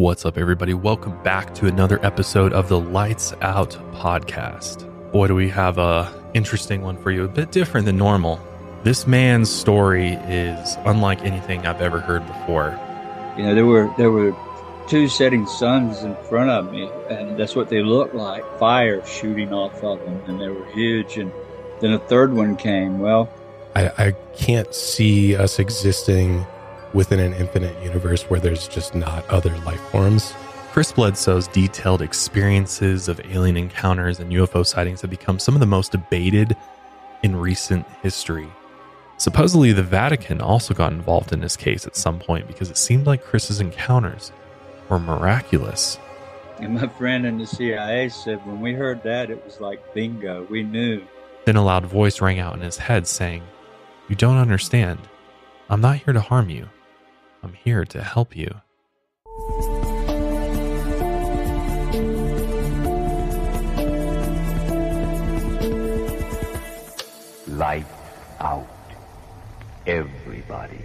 What's up, everybody? Welcome back to another episode of the Lights Out podcast. Boy, do we have a interesting one for you, a bit different than normal. This man's story is unlike anything I've ever heard before. You know, there were there were two setting suns in front of me, and that's what they looked like, fire shooting off of them, and they were huge. And then a third one came. Well, I, I can't see us existing within an infinite universe where there's just not other life forms. Chris Bledsoe's detailed experiences of alien encounters and UFO sightings have become some of the most debated in recent history. Supposedly, the Vatican also got involved in this case at some point because it seemed like Chris's encounters were miraculous. and my friend in the CIA said when we heard that, it was like bingo. We knew. Then a loud voice rang out in his head saying, You don't understand. I'm not here to harm you. I'm here to help you. Light out. Everybody.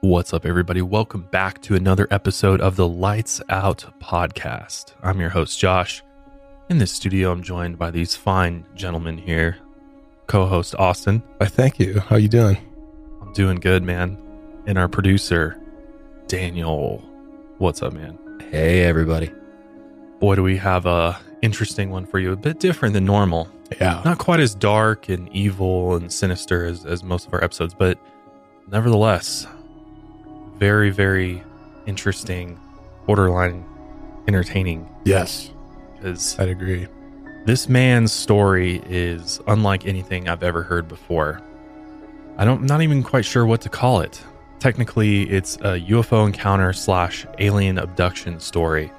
What's up, everybody? Welcome back to another episode of the Lights Out podcast. I'm your host, Josh. In this studio, I'm joined by these fine gentlemen here. Co-host Austin. I thank you. How you doing? I'm doing good, man. And our producer, Daniel. What's up, man? Hey, everybody. Boy, do we have a interesting one for you. A bit different than normal. Yeah. Not quite as dark and evil and sinister as, as most of our episodes, but nevertheless, very, very interesting, borderline entertaining. Yes, Because I'd agree. this man's story is unlike anything I've ever heard before. I don't, I'm not even quite sure what to call it. Technically, it's a UFO encounter slash alien abduction story,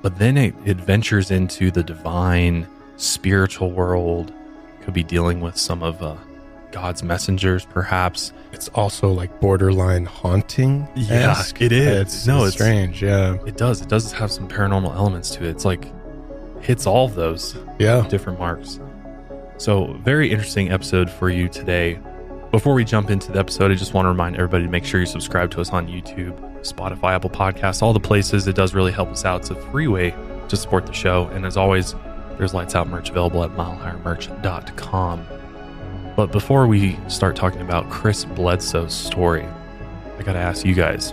but then it, it ventures into the divine, spiritual world. Could be dealing with some of uh, God's messengers, perhaps. It's also like borderline haunting. Yeah, it is. It's, No, it's strange. Yeah. It does. It does have some paranormal elements to it. It's like hits all of those. Yeah. different marks. So, very interesting episode for you today. Before we jump into the episode, I just want to remind everybody to make sure you subscribe to us on YouTube, Spotify, Apple Podcasts, all the places. It does really help us out. It's a free way to support the show. And as always, there's lights out merch available at milehighermerch.com. But before we start talking about Chris Bledsoe's story, I got to ask you guys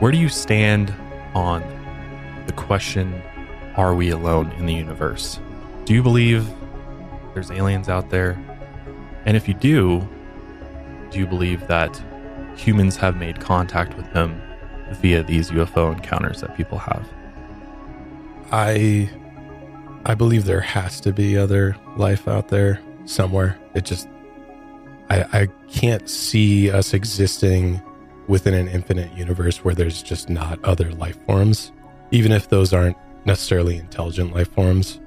where do you stand on the question Are we alone in the universe? Do you believe there's aliens out there? And if you do, do you believe that humans have made contact with them via these UFO encounters that people have? I I believe there has to be other life out there somewhere. It just I I can't see us existing within an infinite universe where there's just not other life forms. Even if those aren't necessarily intelligent life forms,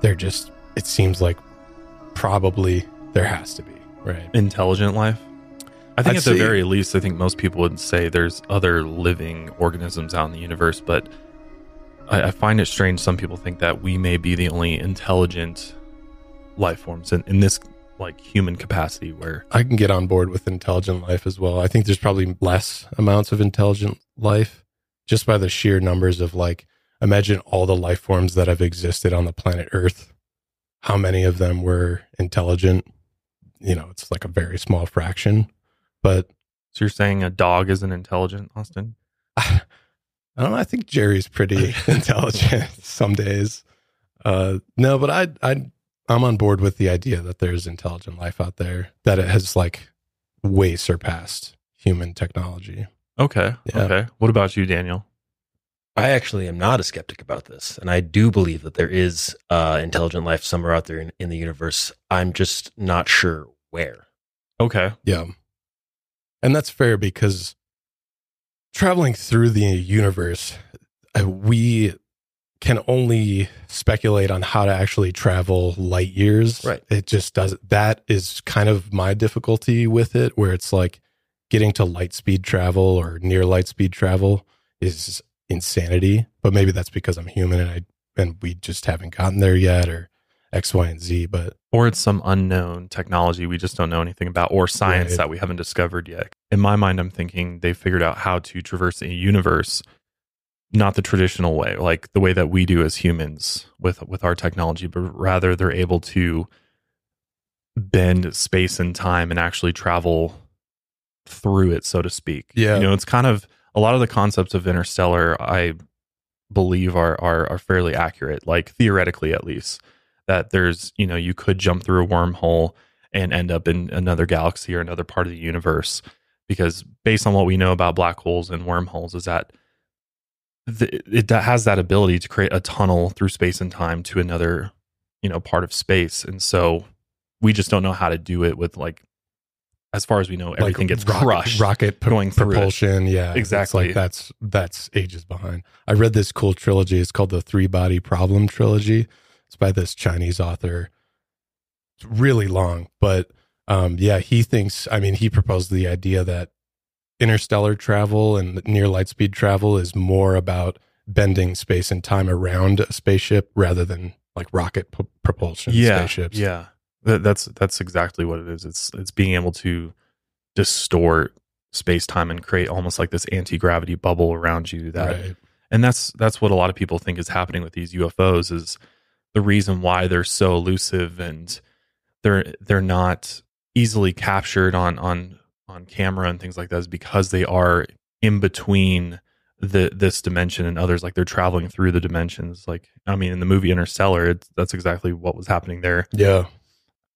they're just it seems like probably there has to be, right? Intelligent life? I think I'd at the very least, I think most people would say there's other living organisms out in the universe, but I, I find it strange. Some people think that we may be the only intelligent life forms in, in this like human capacity where I can get on board with intelligent life as well. I think there's probably less amounts of intelligent life just by the sheer numbers of like, imagine all the life forms that have existed on the planet Earth. How many of them were intelligent? You know, it's like a very small fraction. But So you're saying a dog isn't intelligent, Austin? I don't know. I think Jerry's pretty intelligent some days. Uh, no, but I, I, I'm on board with the idea that there's intelligent life out there that it has like way surpassed human technology. Okay. Yeah. Okay. What about you, Daniel? I actually am not a skeptic about this, and I do believe that there is uh, intelligent life somewhere out there in, in the universe. I'm just not sure where. Okay. Yeah. And that's fair because traveling through the universe, uh, we can only speculate on how to actually travel light years. Right. It just does that is kind of my difficulty with it, where it's like getting to light speed travel or near light speed travel is insanity. But maybe that's because I'm human and I and we just haven't gotten there yet or X, Y, and Z. But or it's some unknown technology we just don't know anything about or science Right. that we haven't discovered yet in my mind i'm thinking they figured out how to traverse a universe not the traditional way like the way that we do as humans with with our technology but rather they're able to bend space and time and actually travel through it so to speak Yeah. you know it's kind of a lot of the concepts of interstellar i believe are are, are fairly accurate like theoretically at least that there's you know you could jump through a wormhole and end up in another galaxy or another part of the universe because based on what we know about black holes and wormholes is that the, it has that ability to create a tunnel through space and time to another you know part of space. And so we just don't know how to do it with like as far as we know everything gets rocket, crushed rocket p- going through it. propulsion. Yeah, Exactly. like that's that's ages behind. I read this cool trilogy. It's called the Three Body Problem trilogy. It's by this Chinese author. It's really long, but um, yeah, he thinks. I mean, he proposed the idea that interstellar travel and near light speed travel is more about bending space and time around a spaceship rather than like rocket p- propulsion yeah spaceships. yeah that's that's exactly what it is. It's it's being able to distort space time and create almost like this anti-gravity bubble around you that right. and that's that's what a lot of people think is happening with these UFOs is the reason why they're so elusive and they're they're not easily captured on on on camera and things like that is because they are in between the this dimension and others like they're traveling through the dimensions. Like i mean in the movie interstellar that's exactly what was happening there. Yeah,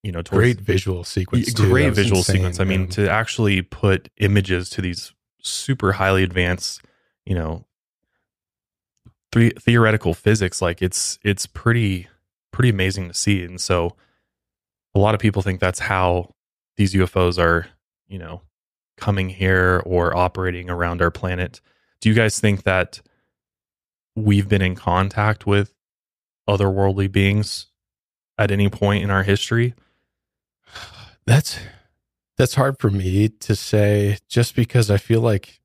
you know great visual sequence. Great visual insane. sequence. I mean, Yeah. to actually put images to these super highly advanced, you know, three theoretical physics, like it's it's pretty pretty amazing to see. And so, a lot of people think that's how these UFOs are, you know, coming here or operating around our planet. Do you guys think that we've been in contact with otherworldly beings at any point in our history? That's that's hard for me to say just because I feel like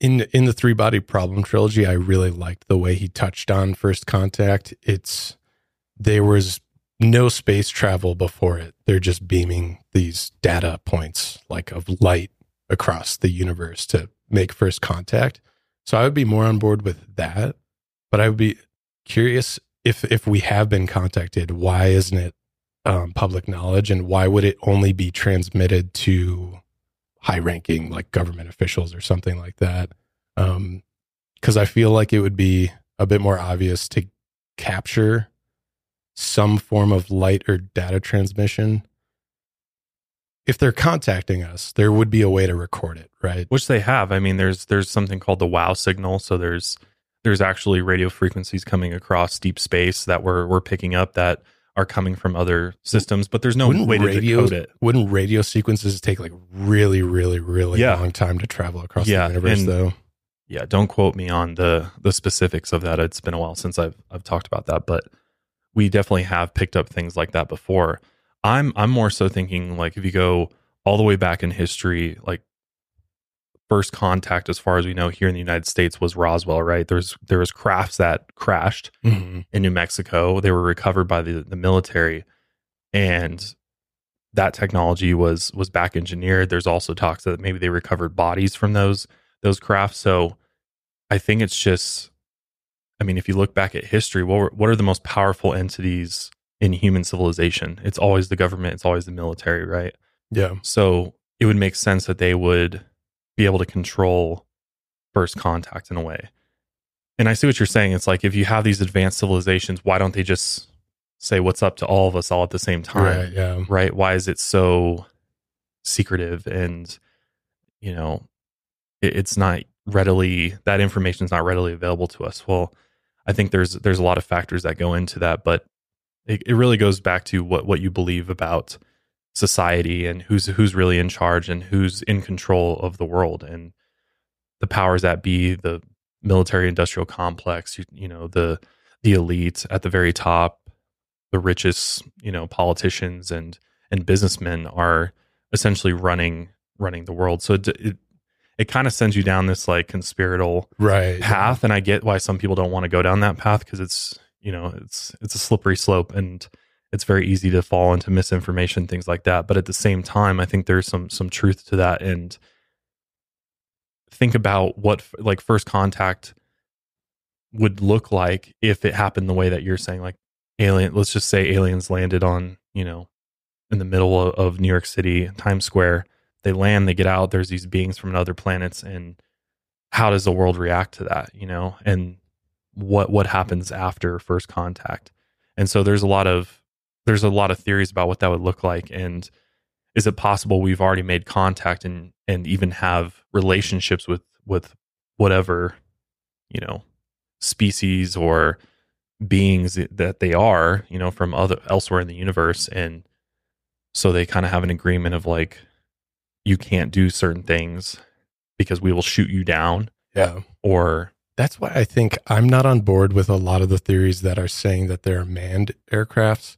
in in the three body problem trilogy I really liked the way he touched on first contact. It's there was no space travel before it. They're just beaming these data points like of light across the universe to make first contact. So I would be more on board with that, but I would be curious if if we have been contacted, why isn't it um, public knowledge, and why would it only be transmitted to high ranking like government officials or something like that? Because I feel like it would be a bit more obvious to capture some form of light or data transmission. If they're contacting us, there would be a way to record it, right? which they have. I mean, there's there's something called the WOW signal. So there's there's actually radio frequencies coming across deep space that we're we're picking up that are coming from other systems, but there's no wouldn't way to radio, decode it. Wouldn't radio sequences take like really, really, really Yeah. long time to travel across Yeah, the universe? and- though, Yeah, don't quote me on the the specifics of that. It's been a while since I've I've talked about that, but we definitely have picked up things like that before. I'm I'm more so thinking like if you go all the way back in history, like first contact as far as we know here in the United States was Roswell, right? There's there was crafts that crashed Mhm. in New Mexico. They were recovered by the, the military, and that technology was was back engineered. There's also talks that maybe they recovered bodies from those those crafts. So I think it's just, I mean, if you look back at history, what were, what are the most powerful entities in human civilization? It's always the government. It's always the military, right? yeah, So it would make sense that they would be able to control first contact in a way. And I see what you're saying. It's like if you have these advanced civilizations, why don't they just say what's up to all of us all at the same time? right, yeah. Right? Why is it so secretive and you know it, it's not readily that information is not readily available to us? Well, I think there's there's a lot of factors that go into that, but it, it really goes back to what what you believe about society and who's who's really in charge and who's in control of the world. And the powers that be the military industrial complex you, you know the the elite at the very top the richest you know politicians and and businessmen are essentially running running the world. So it it, it kind of sends you down this like conspiratorial Right. path. And i get why some people don't want to go down that path because it's you know, it's it's a slippery slope. And it's very easy to fall into misinformation, things like that. But at the same time, I think there's some some truth to that. And think about what like first contact would look like if it happened the way that you're saying, like alien. Let's just say aliens landed on, you know, in the middle of, of New York City, Times Square. They land, they get out. There's these beings from other planets, and how does the world react to that? You know, and what what happens after first contact? And so there's a lot of there's a lot of theories about what that would look like, and is it possible we've already made contact and and even have relationships with with whatever you know species or beings that they are, you know, from other elsewhere in the universe, and so they kind of have an agreement of like, you can't do certain things because we will shoot you down, Yeah. or That's why I think I'm not on board with a lot of the theories that are saying that they're manned aircrafts.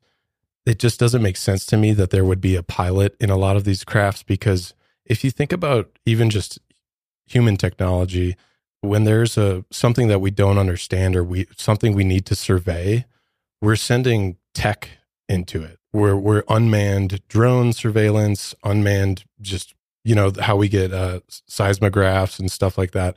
It just doesn't make sense to me that there would be a pilot in a lot of these crafts because if you think about even just human technology, when there's a something that we don't understand or we something we need to survey, we're sending tech into it. We're we're unmanned drone surveillance, unmanned just you know how we get uh, seismographs and stuff like that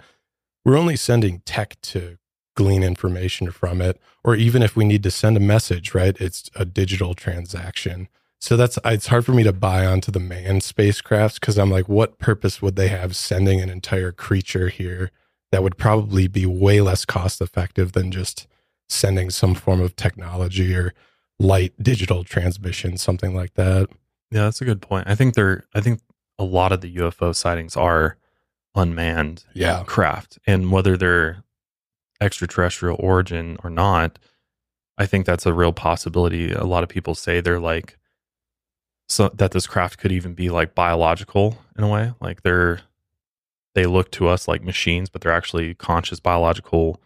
we're only sending tech to glean information from it or even if we need to send a message right it's a digital transaction. So that's it's hard for me to buy onto the manned spacecrafts because i'm like what purpose would they have sending an entire creature here that would probably be way less cost effective than just sending some form of technology or light digital transmission something like that? Yeah, that's a good point. I think they're I think a lot of the UFO sightings are unmanned yeah. craft and whether they're extraterrestrial origin or not, I think that's a real possibility. A lot of people say they're like so that this craft could even be like biological in a way. Like they're they look to us like machines, but they're actually conscious biological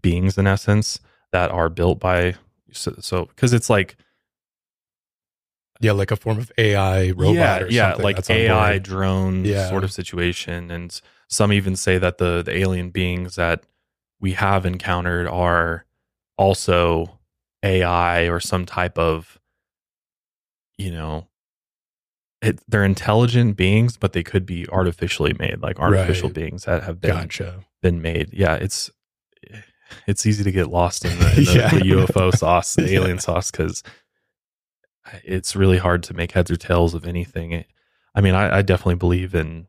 beings in essence that are built by so because it's like yeah like a form of ai robot yeah, or yeah, like AI drone Yeah. sort of situation. And some even say that the the alien beings that we have encountered are also AI or some type of, you know, it, they're intelligent beings, but they could be artificially made, like artificial Right. beings that have been gotcha been made. Yeah, it's it's easy to get lost in the, in the, Yeah. the UFO sauce, the Yeah. alien sauce, because it's really hard to make heads or tails of anything. It- I mean, I, I definitely believe in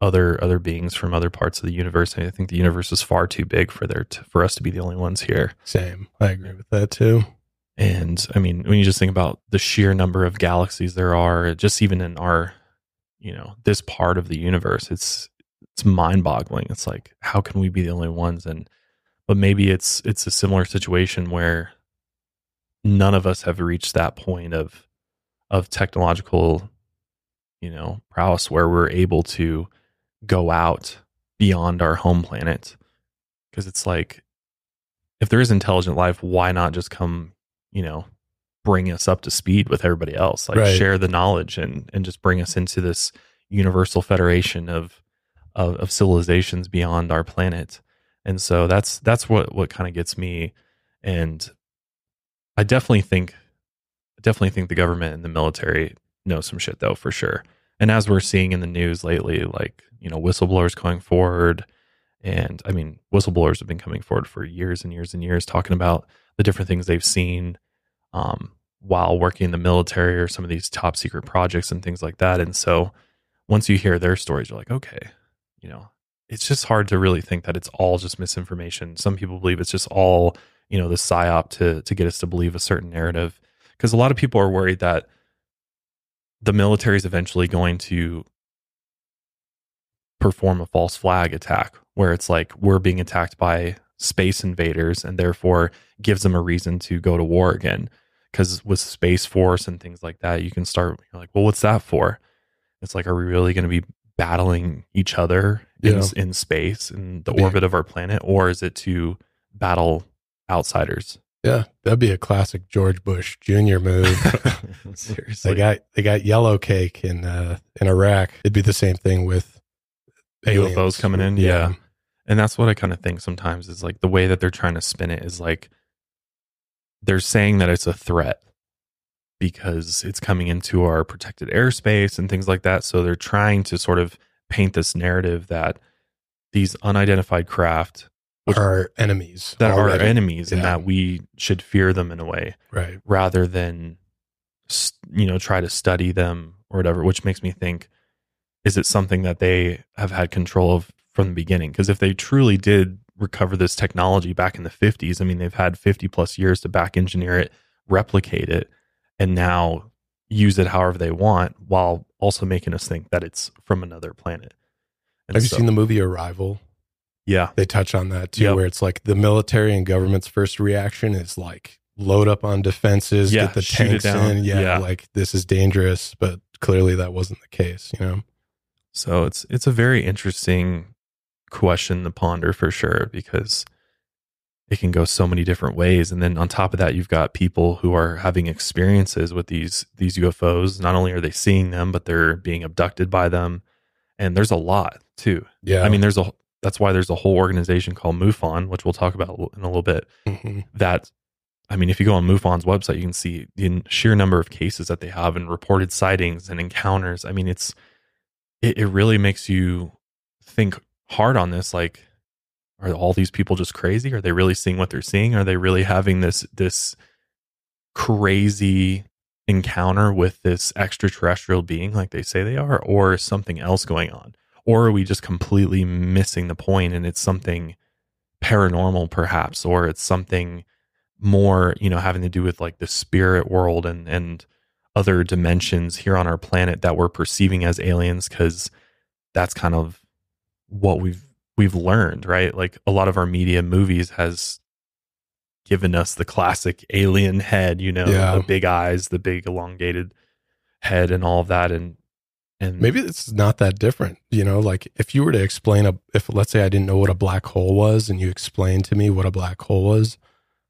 other other beings from other parts of the universe. I think the universe is far too big for there to, for us to be the only ones here. Same. I agree with that too. And I mean, when you just think about the sheer number of galaxies there are, just even in our, you know, this part of the universe, it's it's mind-boggling. It's like, how can we be the only ones? And but maybe it's it's a similar situation where none of us have reached that point of of technological, you know, prowess where we're able to go out beyond our home planet. Because it's like, if there is intelligent life, why not just come you know bring us up to speed with everybody else like Right. share the knowledge and and just bring us into this universal federation of of, of civilizations beyond our planet and so that's that's what what kind of gets me and i definitely think I definitely think the government and the military know some shit though for sure and as we're seeing in the news lately like you know whistleblowers going forward and i mean whistleblowers have been coming forward for years and years and years talking about the different things they've seen um, while working in the military or some of these top secret projects and things like that. And so once you hear their stories, you're like, okay, you know, it's just hard to really think that it's all just misinformation. Some people believe it's just all, you know, the psyop to to get us to believe a certain narrative. Because a lot of people are worried that the military is eventually going to perform a false flag attack where it's like we're being attacked by space invaders and therefore gives them a reason to go to war again because with space force and things like that you can start you're like well what's that for it's like are we really going to be battling each other in, Yeah. in space in the Yeah. orbit of our planet or is it to battle outsiders Yeah, that'd be a classic George Bush Jr. move. seriously they got they got yellow cake in uh, in Iraq. It'd be the same thing with aliens. UFOs coming in, yeah. And that's what I kind of think sometimes is like the way that they're trying to spin it is like they're saying that it's a threat because it's coming into our protected airspace and things like that. So they're trying to sort of paint this narrative that these unidentified craft Which- Are enemies that are already. enemies and that we should fear them in a way Right. rather than you know try to study them or whatever which makes me think is it something that they have had control of from the beginning because if they truly did recover this technology back in the 50s i mean they've had 50 plus years to back engineer it replicate it and now use it however they want while also making us think that it's from another planet And Have you so- seen the movie Arrival? Yeah They touch on that too, Yep. where it's like the military and government's first reaction is like load up on defenses, Yeah, get the tanks down. in. Yeah, Yeah. like this is dangerous, but clearly that wasn't the case, you know? So it's it's a very interesting question to ponder for sure because it can go so many different ways and then on top of that you've got people who are having experiences with these these UFOs not only are they seeing them but they're being abducted by them and there's a lot too. Yeah. I mean there's a that's why there's a whole organization called MUFON which we'll talk about in a little bit Mhm. that I mean, if you go on MUFON's website, you can see the sheer number of cases that they have and reported sightings and encounters. I mean, it's it, it really makes you think hard on this. Like, are all these people just crazy? Are they really seeing what they're seeing? Are they really having this this crazy encounter with this extraterrestrial being like they say they are, or is something else going on? Or are we just completely missing the point and it's something paranormal perhaps, or it's something more you know having to do with like the spirit world and and other dimensions here on our planet that we're perceiving as aliens? Because that's kind of what we've we've learned right? Like a lot of our media movies has given us the classic alien head you know Yeah. the big eyes the big elongated head and all of that. And and Maybe it's not that different, you know, like if you were to explain a if let's say I didn't know what a black hole was and you explained to me what a black hole was,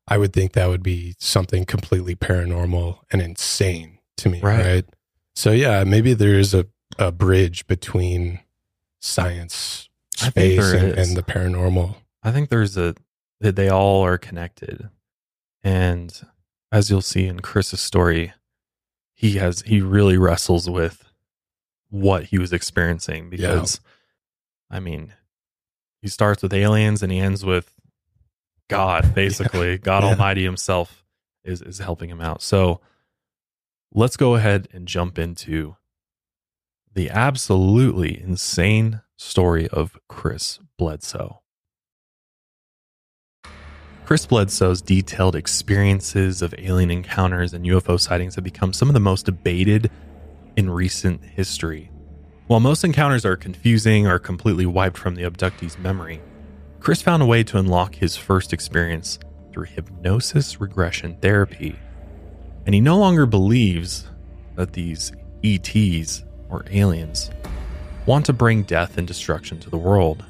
I would think that would be something completely paranormal and insane to me, Right. right? So yeah, maybe there is a, a bridge between science, space, and, and the paranormal. I think there's a that they all are connected. And as you'll see in Chris's story, he has he really wrestles with what he was experiencing because I mean, he starts with aliens and he ends with God, basically. God Yeah. Almighty himself is is helping him out. So let's go ahead and jump into the absolutely insane story of Chris Bledsoe. Chris Bledsoe's detailed experiences of alien encounters and UFO sightings have become some of the most debated in recent history. While most encounters are confusing or completely wiped from the abductee's memory, Chris found a way to unlock his first experience through hypnosis regression therapy. And he no longer believes that these ETs or aliens want to bring death and destruction to the world.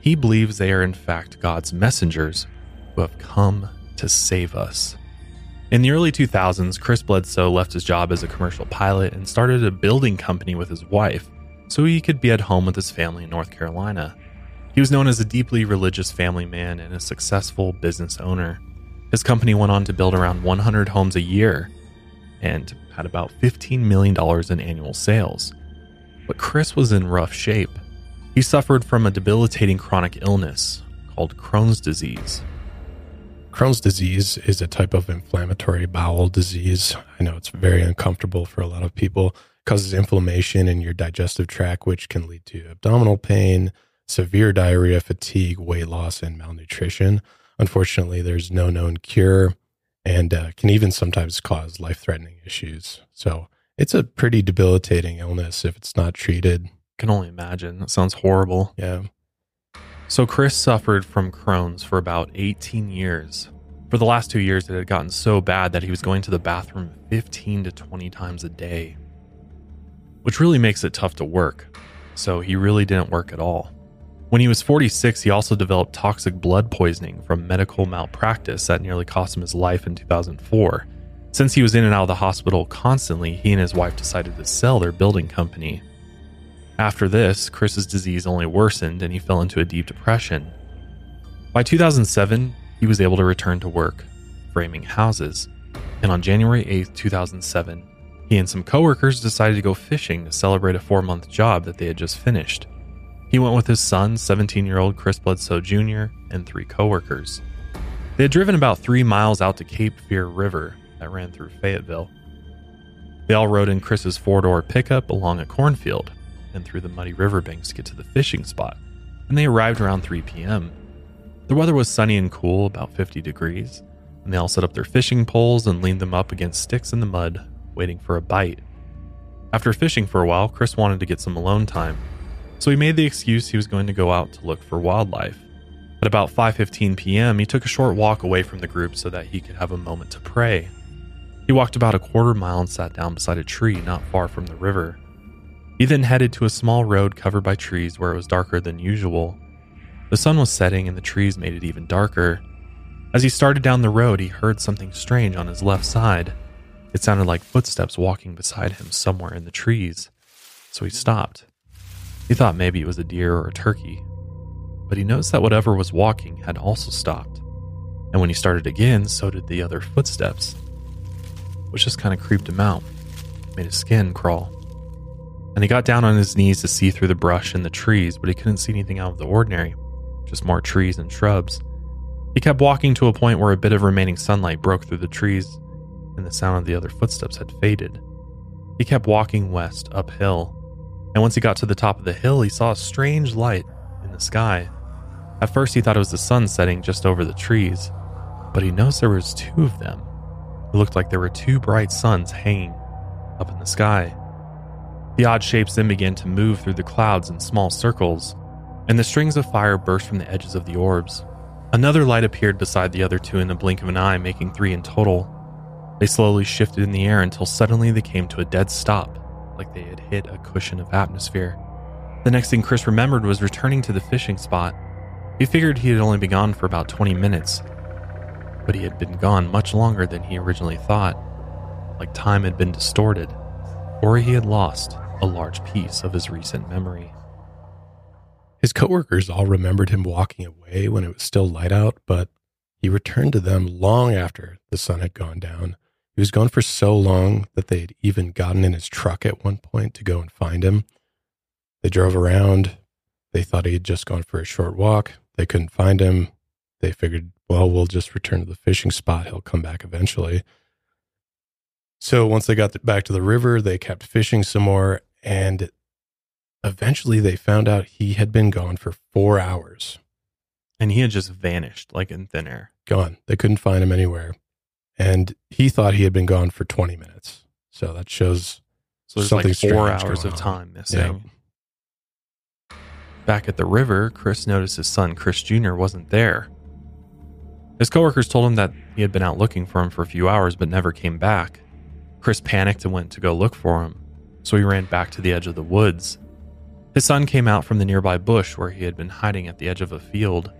He believes they are, in fact, God's messengers who have come to save us. In the early 2000s, Chris Bledsoe left his job as a commercial pilot and started a building company with his wife so he could be at home with his family in North Carolina. He was known as a deeply religious family man and a successful business owner. His company went on to build around 100 homes a year and had about $15 million in annual sales. But Chris was in rough shape. He suffered from a debilitating chronic illness called Crohn's disease. Crohn's disease is a type of inflammatory bowel disease. I know it's very uncomfortable for a lot of people. It causes inflammation in your digestive tract, which can lead to abdominal pain, severe diarrhea, fatigue, weight loss, and malnutrition. Unfortunately, there's no known cure and uh, can even sometimes cause life threatening issues. So it's a pretty debilitating illness if it's not treated. Can only imagine. That sounds horrible. Yeah. So Chris suffered from Crohn's for about 18 years. For the last two years, it had gotten so bad that he was going to the bathroom 15 to 20 times a day, which really makes it tough to work. So he really didn't work at all. When he was 46, he also developed toxic blood poisoning from medical malpractice that nearly cost him his life in 2004. Since he was in and out of the hospital constantly, he and his wife decided to sell their building company. After this, Chris's disease only worsened and he fell into a deep depression. By 2007, he was able to return to work, framing houses. And on January 8, 2007, he and some coworkers decided to go fishing to celebrate a four month job that they had just finished. He went with his son, 17 year old Chris Bledsoe Jr., and three coworkers. They had driven about three miles out to Cape Fear River that ran through Fayetteville. They all rode in Chris's four door pickup along a cornfield and through the muddy riverbanks to get to the fishing spot, and they arrived around 3 p.m. The weather was sunny and cool, about 50 degrees, and they all set up their fishing poles and leaned them up against sticks in the mud, waiting for a bite. After fishing for a while, Chris wanted to get some alone time, so he made the excuse he was going to go out to look for wildlife. At about 5:15 p.m., he took a short walk away from the group so that he could have a moment to pray. He walked about a quarter mile and sat down beside a tree not far from the river. He then headed to a small road covered by trees where it was darker than usual. The sun was setting and the trees made it even darker. As he started down the road, he heard something strange on his left side. It sounded like footsteps walking beside him somewhere in the trees. So he stopped. He thought maybe it was a deer or a turkey, but he noticed that whatever was walking had also stopped. And when he started again, so did the other footsteps, which just kind of creeped him out, made his skin crawl. And he got down on his knees to see through the brush and the trees, but he couldn't see anything out of the ordinary, just more trees and shrubs. He kept walking to a point where a bit of remaining sunlight broke through the trees, and the sound of the other footsteps had faded. He kept walking west, uphill, and once he got to the top of the hill, he saw a strange light in the sky. At first, he thought it was the sun setting just over the trees, but he noticed there was two of them. It looked like there were two bright suns hanging up in the sky. The odd shapes then began to move through the clouds in small circles, and the strings of fire burst from the edges of the orbs. Another light appeared beside the other two in the blink of an eye, making three in total. They slowly shifted in the air until suddenly they came to a dead stop, like they had hit a cushion of atmosphere. The next thing Chris remembered was returning to the fishing spot he figured he had only been gone for about 20 minutes, but he had been gone much longer than he originally thought, like time had been distorted, or he had lost a large piece of his recent memory. His coworkers all remembered him walking away when it was still light out, but he returned to them long after the sun had gone down. He was gone for so long that they had even gotten in his truck at one point to go and find him. They drove around. They thought he had just gone for a short walk. They couldn't find him. They figured, well, we'll just return to the fishing spot. He'll come back eventually. So once they got back to the river, they kept fishing some more. And eventually they found out he had been gone for four hours. And he had just vanished like in thin air. Gone. They couldn't find him anywhere. And he thought he had been gone for 20 minutes. So that shows So there's something like four hours of on. time missing. Back at the river, Chris noticed his son, Chris Jr., wasn't there. His coworkers told him that he had been out looking for him for a few hours but never came back. Chris panicked and went to go look for him, so he ran back to the edge of the woods. His son came out from the nearby bush where he had been hiding at the edge of a field.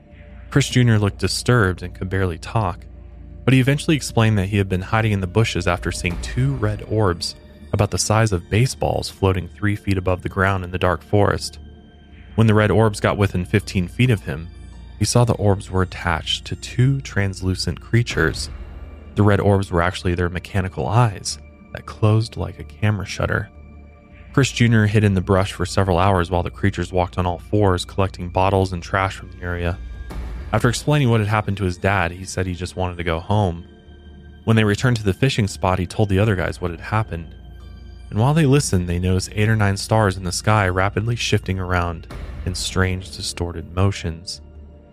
Chris Jr. looked disturbed and could barely talk, but he eventually explained that he had been hiding in the bushes after seeing two red orbs about the size of baseballs floating three feet above the ground in the dark forest. When the red orbs got within 15 feet of him, he saw the orbs were attached to two translucent creatures. The red orbs were actually their mechanical eyes that closed like a camera shutter. Chris Jr. hid in the brush for several hours while the creatures walked on all fours, collecting bottles and trash from the area. After explaining what had happened to his dad, he said he just wanted to go home. When they returned to the fishing spot, he told the other guys what had happened. And while they listened, they noticed eight or nine stars in the sky rapidly shifting around in strange, distorted motions.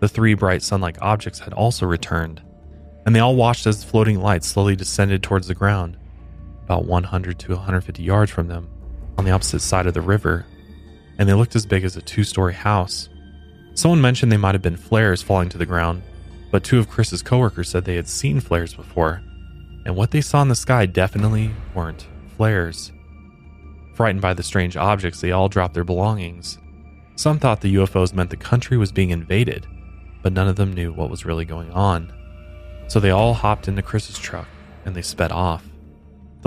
The three bright sun like objects had also returned, and they all watched as the floating lights slowly descended towards the ground, about 100 to 150 yards from them, on the opposite side of the river, and they looked as big as a two story house. Someone mentioned they might have been flares falling to the ground, but two of Chris's coworkers said they had seen flares before, and what they saw in the sky definitely weren't flares. Frightened by the strange objects, they all dropped their belongings. Some thought the UFOs meant the country was being invaded, but none of them knew what was really going on. So they all hopped into Chris's truck and they sped off.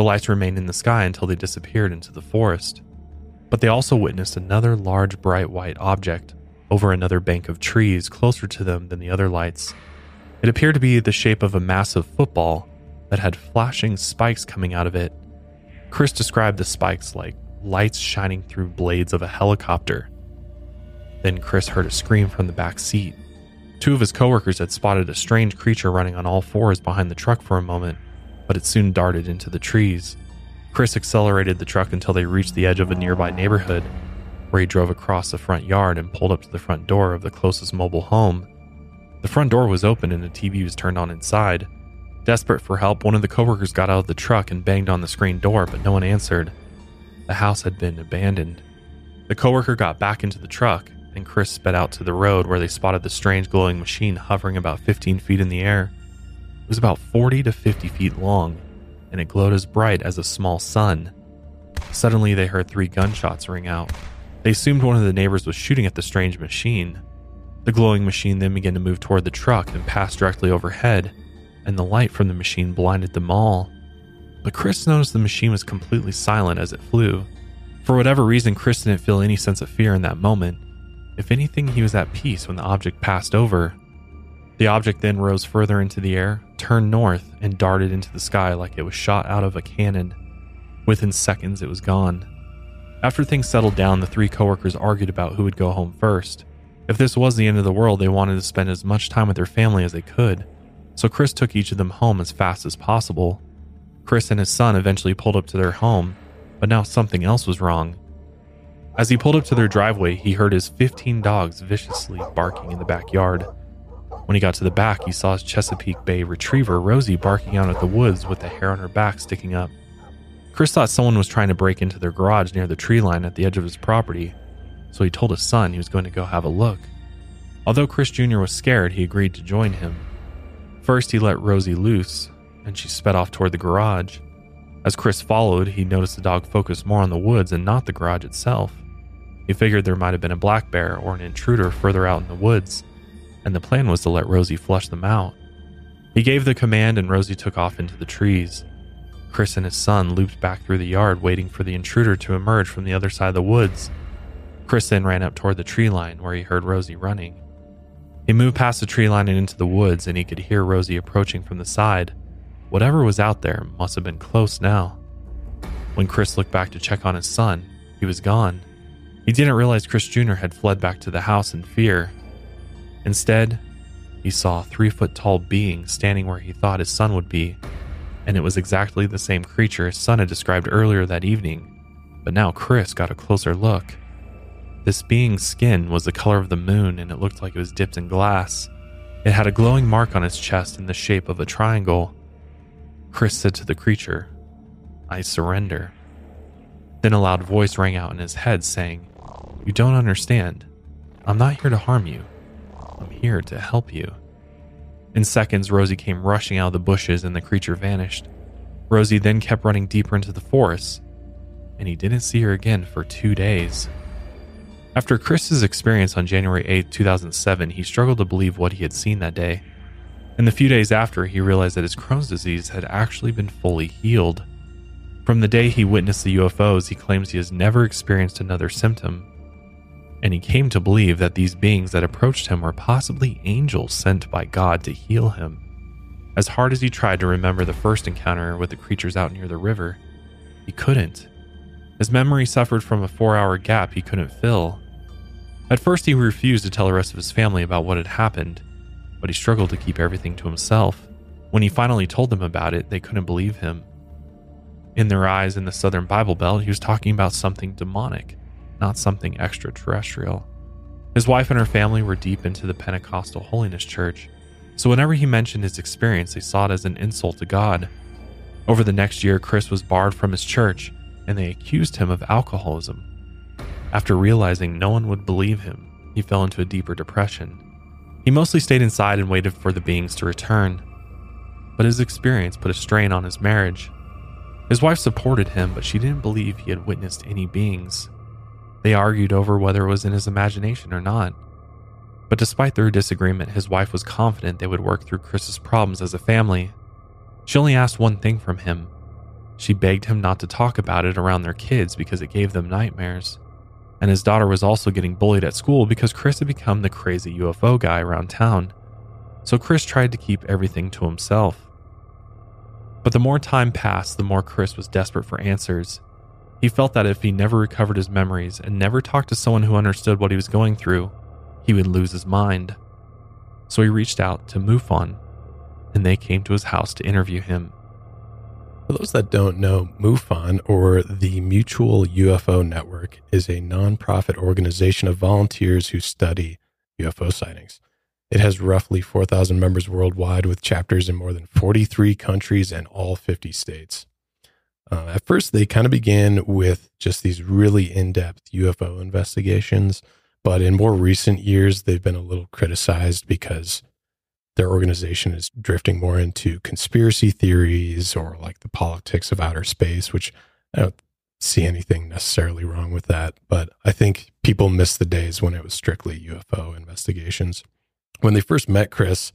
The lights remained in the sky until they disappeared into the forest. But they also witnessed another large bright white object over another bank of trees closer to them than the other lights. It appeared to be the shape of a massive football that had flashing spikes coming out of it. Chris described the spikes like lights shining through blades of a helicopter. Then Chris heard a scream from the back seat. Two of his coworkers had spotted a strange creature running on all fours behind the truck for a moment, but it soon darted into the trees. Chris accelerated the truck until they reached the edge of a nearby neighborhood, where he drove across the front yard and pulled up to the front door of the closest mobile home. The front door was open and a TV was turned on inside. Desperate for help, one of the coworkers got out of the truck and banged on the screen door, but no one answered. The house had been abandoned. The coworker got back into the truck, and Chris sped out to the road where they spotted the strange glowing machine hovering about 15 feet in the air. It was about 40 to 50 feet long, and it glowed as bright as a small sun. Suddenly, they heard three gunshots ring out. They assumed one of the neighbors was shooting at the strange machine. The glowing machine then began to move toward the truck and passed directly overhead, and the light from the machine blinded them all. But Chris noticed the machine was completely silent as it flew. For whatever reason, Chris didn't feel any sense of fear in that moment. If anything, he was at peace when the object passed over. The object then rose further into the air, turned north, and darted into the sky like it was shot out of a cannon. Within seconds, it was gone. After things settled down, the three coworkers argued about who would go home first. If this was the end of the world, they wanted to spend as much time with their family as they could, so Chris took each of them home as fast as possible. Chris and his son eventually pulled up to their home, but now something else was wrong. As he pulled up to their driveway, he heard his 15 dogs viciously barking in the backyard. When he got to the back, he saw his Chesapeake Bay retriever, Rosie, barking out at the woods with the hair on her back sticking up. Chris thought someone was trying to break into their garage near the tree line at the edge of his property, so he told his son he was going to go have a look. Although Chris Jr. was scared, he agreed to join him. First, he let Rosie loose, and she sped off toward the garage. As Chris followed, he noticed the dog focused more on the woods and not the garage itself. He figured there might have been a black bear or an intruder further out in the woods, and the plan was to let Rosie flush them out. He gave the command, and Rosie took off into the trees. Chris and his son looped back through the yard, waiting for the intruder to emerge from the other side of the woods. Chris then ran up toward the tree line where he heard Rosie running. He moved past the tree line and into the woods, and he could hear Rosie approaching from the side. Whatever was out there must have been close now. When Chris looked back to check on his son, he was gone. He didn't realize Chris Jr. had fled back to the house in fear. Instead, he saw a three foot tall being standing where he thought his son would be, and it was exactly the same creature his son had described earlier that evening. But now Chris got a closer look. This being's skin was the color of the moon and it looked like it was dipped in glass. It had a glowing mark on its chest in the shape of a triangle. Chris said to the creature, I surrender. Then a loud voice rang out in his head saying, You don't understand. I'm not here to harm you. I'm here to help you. In seconds, Rosie came rushing out of the bushes and the creature vanished. Rosie then kept running deeper into the forest, and he didn't see her again for two days. After Chris's experience on January 8, 2007, he struggled to believe what he had seen that day. In the few days after, he realized that his Crohn's disease had actually been fully healed. From the day he witnessed the UFOs, he claims he has never experienced another symptom. And he came to believe that these beings that approached him were possibly angels sent by God to heal him. As hard as he tried to remember the first encounter with the creatures out near the river, he couldn't. His memory suffered from a four hour gap he couldn't fill. At first, he refused to tell the rest of his family about what had happened, but he struggled to keep everything to himself. When he finally told them about it, they couldn't believe him. In their eyes in the Southern Bible Belt, he was talking about something demonic, not something extraterrestrial. His wife and her family were deep into the Pentecostal Holiness Church, so whenever he mentioned his experience, they saw it as an insult to God. Over the next year, Chris was barred from his church, and they accused him of alcoholism. After realizing no one would believe him, he fell into a deeper depression. He mostly stayed inside and waited for the beings to return. But his experience put a strain on his marriage. His wife supported him, but she didn't believe he had witnessed any beings. They argued over whether it was in his imagination or not. But despite their disagreement, his wife was confident they would work through Chris's problems as a family. She only asked one thing from him. She begged him not to talk about it around their kids because it gave them nightmares. And his daughter was also getting bullied at school because Chris had become the crazy UFO guy around town. So Chris tried to keep everything to himself. But the more time passed, the more Chris was desperate for answers. He felt that if he never recovered his memories and never talked to someone who understood what he was going through, he would lose his mind. So he reached out to MUFON, and they came to his house to interview him. For those that don't know, MUFON, or the Mutual UFO Network, is a nonprofit organization of volunteers who study UFO sightings. It has roughly 4,000 members worldwide with chapters in more than 43 countries and all 50 states. Uh, at first, they kind of began with just these really in depth UFO investigations, but in more recent years, they've been a little criticized because their organization is drifting more into conspiracy theories or like the politics of outer space, which I don't see anything necessarily wrong with that. But I think people miss the days when it was strictly UFO investigations when they first met Chris,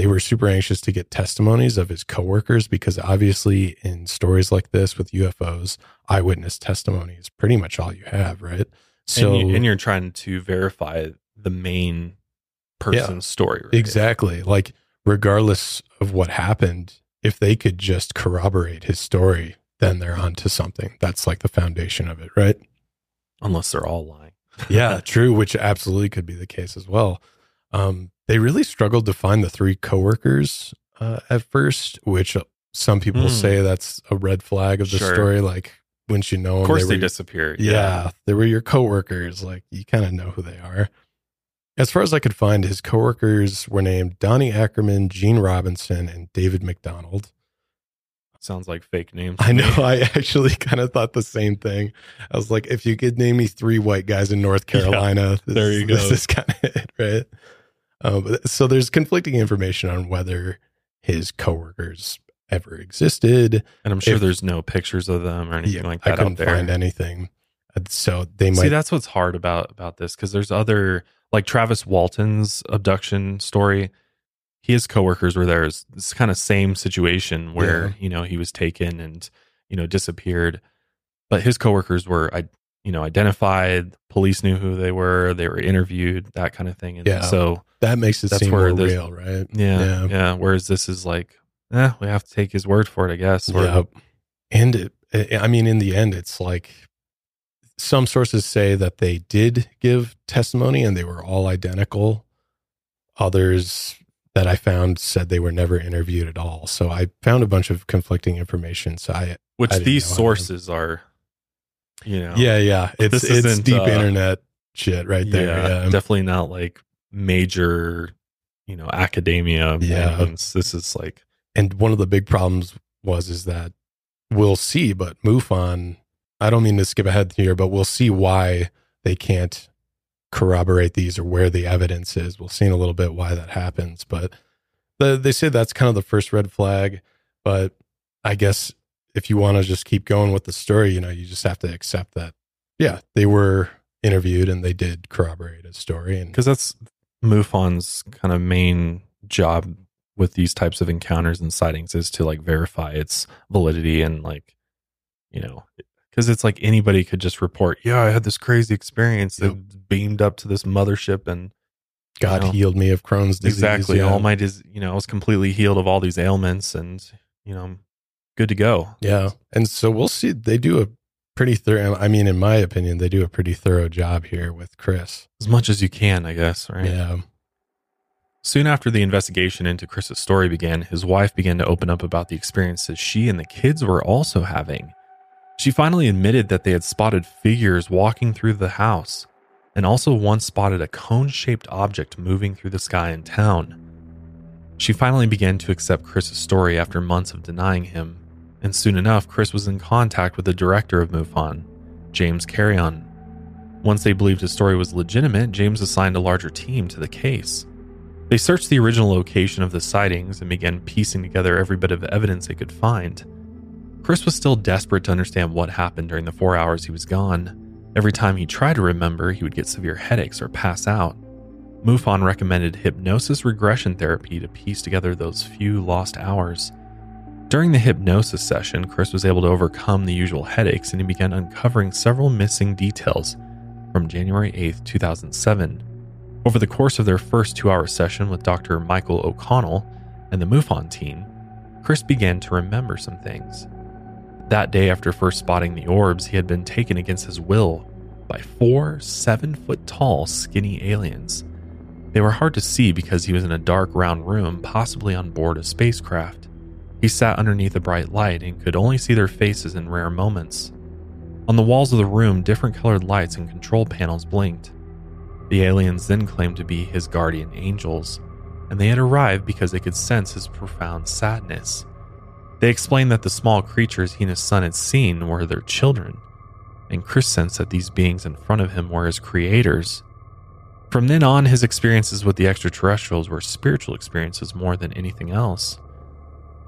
they were super anxious to get testimonies of his coworkers because obviously in stories like this with UFOs, eyewitness testimony is pretty much all you have, right? So and, you, are trying to verify the main person's yeah, story, right? Exactly. Like regardless of what happened, if they could just corroborate his story, then they're onto something. That's like the foundation of it, right? Unless they're all lying. yeah, true, which absolutely could be the case as well. Um, they really struggled to find the three coworkers uh, at first, which uh, some people mm. say that's a red flag of the sure. story. Like, once you know them, of course they, they disappeared. Yeah, yeah, they were your coworkers. Like, you kind of know who they are. As far as I could find, his coworkers were named Donnie Ackerman, Gene Robinson, and David McDonald. Sounds like fake names. I know. I actually kind of thought the same thing. I was like, if you could name me three white guys in North Carolina, yeah, there you go. This is kind of it, right? Um, so there's conflicting information on whether his coworkers ever existed, and I'm sure if, there's no pictures of them or anything yeah, like that. I couldn't find anything, so they might see. That's what's hard about about this because there's other like Travis Walton's abduction story. His coworkers were there. It's, kind of same situation where yeah. you know he was taken and you know disappeared, but his coworkers were I you know identified. Police knew who they were. They were interviewed. That kind of thing. And yeah. So that makes it that's seem where more this, real, right? Yeah, yeah, yeah. Whereas this is like, eh, we have to take his word for it, I guess. yeah. And it, I mean, in the end, it's like some sources say that they did give testimony and they were all identical. Others that I found said they were never interviewed at all. So I found a bunch of conflicting information. So I, which I these sources are, you know, yeah, yeah, it's it's deep uh, internet shit right there. Yeah, yeah, definitely not like major, you know, academia. Yeah. This is like, and one of the big problems was is that we'll see, but MUFON, I don't mean to skip ahead here, but we'll see why they can't corroborate these or where the evidence is. We'll see in a little bit why that happens, but the, they say that's kind of the first red flag. But I guess if you want to just keep going with the story, you know, you just have to accept that, yeah, they were interviewed and they did corroborate his story. And because that's MUFON's kind of main job with these types of encounters and sightings is to like verify its validity and like, you know, because it's like anybody could just report, yeah, I had this crazy experience yep. that beamed up to this mothership and God know, healed me of Crohn's disease. Exactly. Yeah. All my, dis- you know, I was completely healed of all these ailments and, you know, good to go. Yeah. And so we'll see. They do a pretty thorough. I mean, in my opinion, they do a pretty thorough job here with Chris. As much as you can, I guess, right? Yeah. Soon after the investigation into Chris's story began, his wife began to open up about the experiences she and the kids were also having. She finally admitted that they had spotted figures walking through the house and also once spotted a cone shaped object moving through the sky in town. She finally began to accept Chris's story after months of denying him and soon enough, Chris was in contact with the director of MUFON, James Carrion. Once they believed his story was legitimate, James assigned a larger team to the case. They searched the original location of the sightings and began piecing together every bit of evidence they could find. Chris was still desperate to understand what happened during the four hours he was gone. Every time he tried to remember, he would get severe headaches or pass out. MUFON recommended hypnosis regression therapy to piece together those few lost hours. During the hypnosis session, Chris was able to overcome the usual headaches and he began uncovering several missing details from January 8, 2007. Over the course of their first two hour session with Dr. Michael O'Connell and the MUFON team, Chris began to remember some things. That day, after first spotting the orbs, he had been taken against his will by four seven foot tall, skinny aliens. They were hard to see because he was in a dark, round room, possibly on board a spacecraft. He sat underneath a bright light and could only see their faces in rare moments. On the walls of the room, different colored lights and control panels blinked. The aliens then claimed to be his guardian angels, and they had arrived because they could sense his profound sadness. They explained that the small creatures he and his son had seen were their children, and Chris sensed that these beings in front of him were his creators. From then on, his experiences with the extraterrestrials were spiritual experiences more than anything else.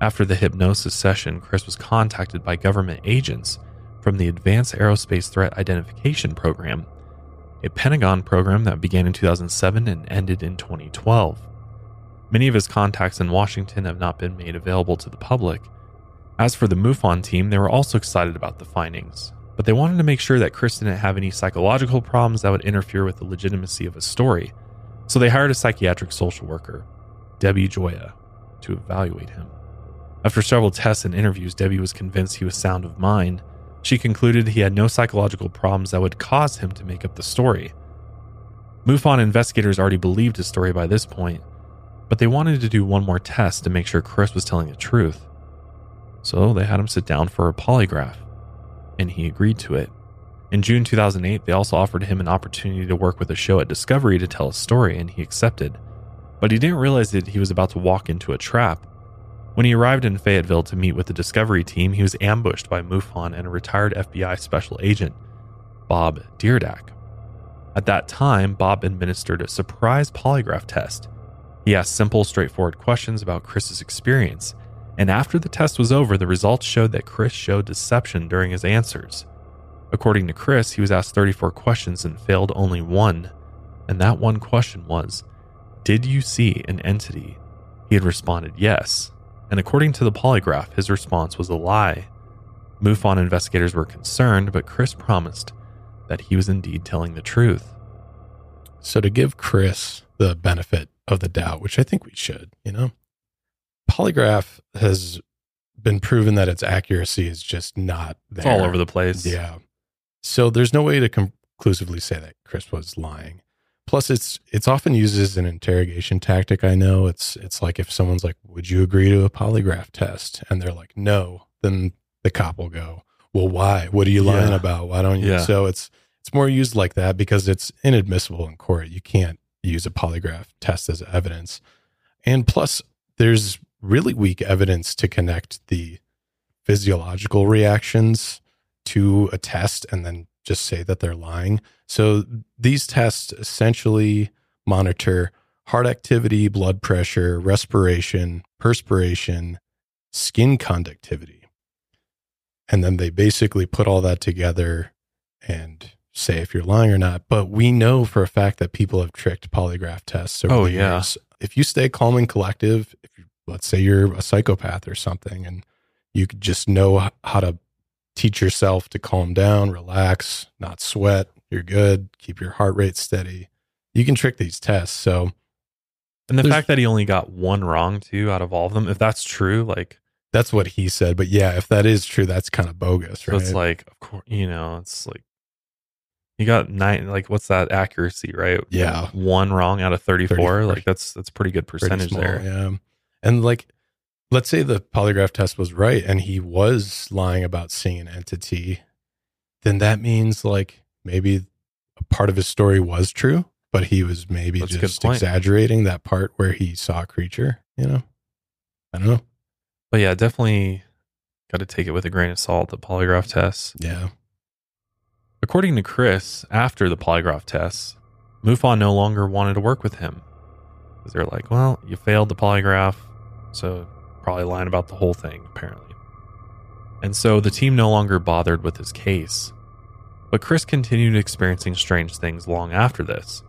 After the hypnosis session, Chris was contacted by government agents from the Advanced Aerospace Threat Identification Program, a Pentagon program that began in 2007 and ended in 2012. Many of his contacts in Washington have not been made available to the public. As for the MUFON team, they were also excited about the findings, but they wanted to make sure that Chris didn't have any psychological problems that would interfere with the legitimacy of his story. So they hired a psychiatric social worker, Debbie Joya, to evaluate him. After several tests and interviews, Debbie was convinced he was sound of mind. She concluded he had no psychological problems that would cause him to make up the story. MUFON investigators already believed his story by this point, but they wanted to do one more test to make sure Chris was telling the truth. So they had him sit down for a polygraph, and he agreed to it. In June 2008, they also offered him an opportunity to work with a show at Discovery to tell a story, and he accepted. But he didn't realize that he was about to walk into a trap. When he arrived in Fayetteville to meet with the Discovery team, he was ambushed by MUFON and a retired FBI special agent, Bob Deerdak. At that time, Bob administered a surprise polygraph test. He asked simple, straightforward questions about Chris's experience, and after the test was over, the results showed that Chris showed deception during his answers. According to Chris, he was asked 34 questions and failed only one, and that one question was Did you see an entity? He had responded yes, and according to the polygraph, his response was a lie. MUFON investigators were concerned, but Chris promised that he was indeed telling the truth. So to give Chris the benefit of the doubt, which I think we should, you know, polygraph has been proven that its accuracy is just not It's there. all over the place. Yeah. So there's no way to conclusively say that Chris was lying. Plus, it's it's often used as an interrogation tactic. I know it's it's like if someone's like, "Would you agree to a polygraph test?" and they're like, "No," then the cop will go, "Well, why? What are you lying Yeah. about? Why don't you?" Yeah. So it's it's more used like that because it's inadmissible in court. You can't use a polygraph test as evidence, and plus, there's really weak evidence to connect the physiological reactions to a test and then just say that they're lying. So these tests essentially monitor heart activity, blood pressure, respiration, perspiration, skin conductivity. And then they basically put all that together and say if you're lying or not. But we know for a fact that people have tricked polygraph tests. Oh, yeah. years. If you stay calm and collective, if you, let's say you're a psychopath or something, and you just know how to teach yourself to calm down, relax, not sweat. You're good. Keep your heart rate steady. You can trick these tests. So And the fact that he only got one wrong too out of all of them, if that's true, like that's what he said. But yeah, if that is true, that's kind of bogus, so right? it's like of course you know, it's like you got nine like what's that accuracy, right? Yeah. One wrong out of thirty 34. Like that's that's pretty good Pretty percentage small, there. Yeah. And like, let's say the polygraph test was right and he was lying about seeing an entity, then that means like maybe a part of his story was true, but he was maybe That's just exaggerating that part where he saw a creature, you know? I don't know. But yeah, definitely got to take it with a grain of salt. The polygraph test. Yeah. According to Chris, after the polygraph test, MUFON no longer wanted to work with him. Because they're like, well, you failed the polygraph, so probably lying about the whole thing, apparently. And so the team no longer bothered with his case. But Chris continued experiencing strange things long after this.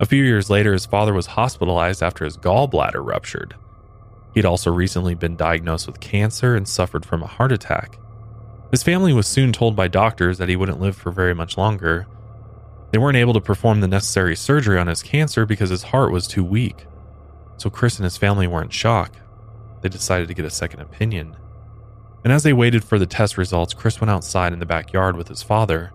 A few years later, his father was hospitalized after his gallbladder ruptured. He'd also recently been diagnosed with cancer and suffered from a heart attack. His family was soon told by doctors that he wouldn't live for very much longer. They weren't able to perform the necessary surgery on his cancer because his heart was too weak. So Chris and his family were in shock. They decided to get a second opinion. And as they waited for the test results, Chris went outside in the backyard with his father.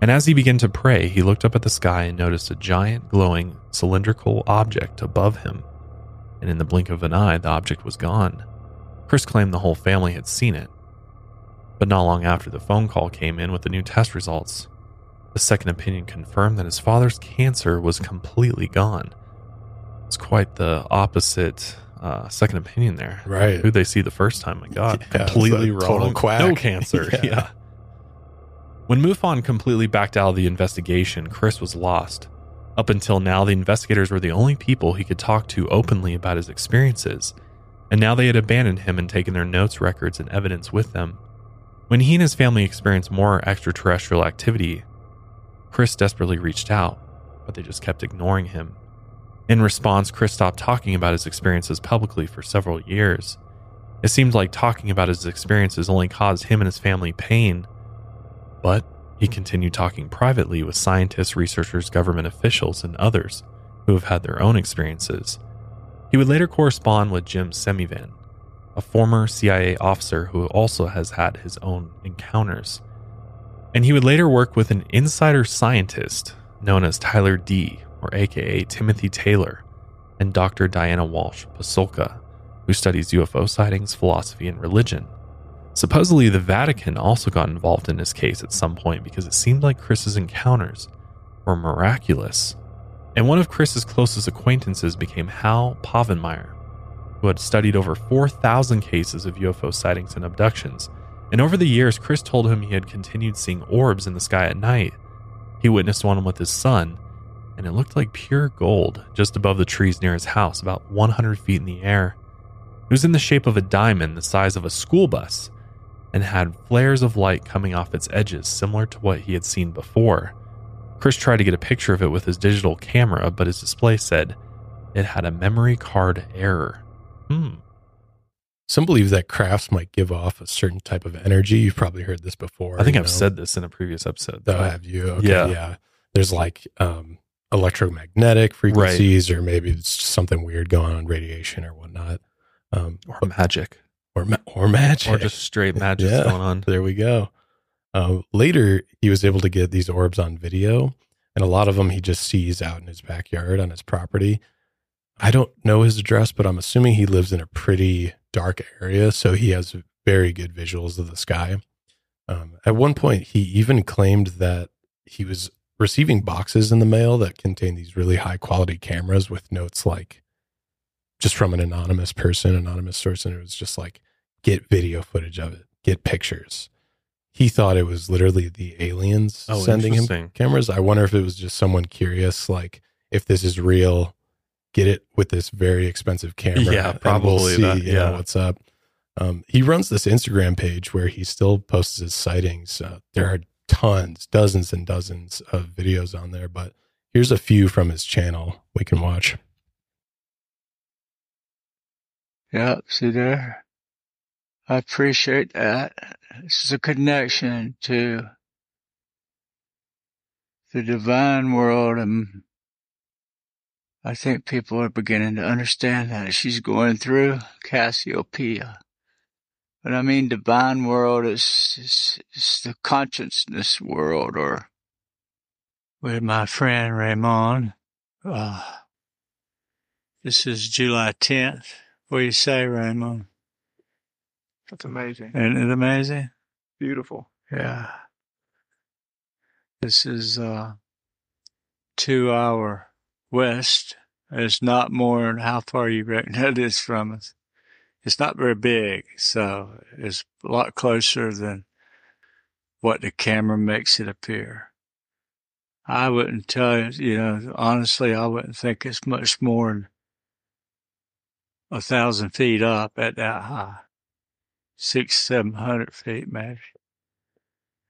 And as he began to pray, he looked up at the sky and noticed a giant, glowing, cylindrical object above him. And in the blink of an eye, the object was gone. Chris claimed the whole family had seen it. But not long after the phone call came in with the new test results, the second opinion confirmed that his father's cancer was completely gone. It's quite the opposite uh, second opinion there. Right. Who they see the first time, my God, Yeah, completely a total wrong. quack. No cancer. Yeah. yeah. When MUFON completely backed out of the investigation, Chris was lost. Up until now, the investigators were the only people he could talk to openly about his experiences, and now they had abandoned him and taken their notes, records, and evidence with them. When he and his family experienced more extraterrestrial activity, Chris desperately reached out, but they just kept ignoring him. In response, Chris stopped talking about his experiences publicly for several years. It seemed like talking about his experiences only caused him and his family pain, but he continued talking privately with scientists, researchers, government officials, and others who have had their own experiences. He would later correspond with Jim Semivan, a former CIA officer who also has had his own encounters. And he would later work with an insider scientist known as Tyler D, or aka Timothy Taylor, and Dr. Diana Walsh Pasulka, who studies UFO sightings, philosophy, and religion. Supposedly, the Vatican also got involved in this case at some point because it seemed like Chris's encounters were miraculous. And one of Chris's closest acquaintances became Hal Povenmire, who had studied over 4,000 cases of UFO sightings and abductions. And over the years, Chris told him he had continued seeing orbs in the sky at night. He witnessed one with his son, and it looked like pure gold just above the trees near his house, about 100 feet in the air. It was in the shape of a diamond the size of a school bus and had flares of light coming off its edges, similar to what he had seen before. Chris tried to get a picture of it with his digital camera, but his display said it had a memory card error. Hmm. Some believe that crafts might give off a certain type of energy. You've probably heard this before. I think I've know. said this in a previous episode. Oh, though. have you? Okay, Yeah. yeah. There's like um, electromagnetic frequencies, or maybe it's just something weird going on, radiation or whatnot, um, Or magic. or ma- or magic, Or just straight magic Yeah. going on. There we go. Uh, later, he was able to get these orbs on video, and a lot of them he just sees out in his backyard on his property. I don't know his address, but I'm assuming he lives in a pretty dark area, so he has very good visuals of the sky. Um, at one point, he even claimed that he was receiving boxes in the mail that contained these really high quality cameras with notes like just from an anonymous person, anonymous source, and it was just like, get video footage of it, get pictures. He thought it was literally the aliens Oh, sending him cameras. I wonder if it was just someone curious, like if this is real, get it with this very expensive camera. Yeah, probably see, that, you know, yeah. what's up. Um, he runs this Instagram page where he still posts his sightings. Uh, there are tons, dozens and dozens of videos on there, but here's a few from his channel we can watch. Yep, see there? I appreciate that. This is a connection to the divine world and I think people are beginning to understand that she's going through Cassiopeia. But I mean divine world is, is, is the consciousness world or with my friend Raymond. Uh, this is July 10th. What do you say, Raymond? That's amazing. Isn't it amazing? Beautiful. Yeah. This is uh two hour west. It's not more than how far you reckon that is from us. It's not very big, so it's a lot closer than what the camera makes it appear. I wouldn't tell you, you know, honestly, I wouldn't think it's much more than a thousand feet up at that high. Six, seven hundred feet maybe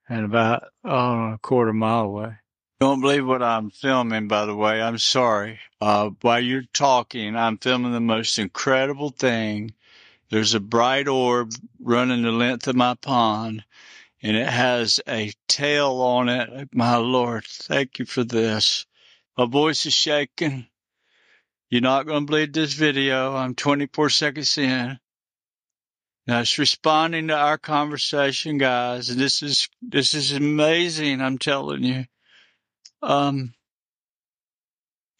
and about oh, a quarter mile away. Don't believe what I'm filming, by the way. I'm sorry. Uh, while you're talking, I'm filming the most incredible thing. There's a bright orb running the length of my pond, and it has a tail on it. My Lord, thank you for this. My voice is shaking. You're not going to believe this video. I'm 24 seconds in. Now it's responding to our conversation, guys. And this is, this is amazing. I'm telling you. Um,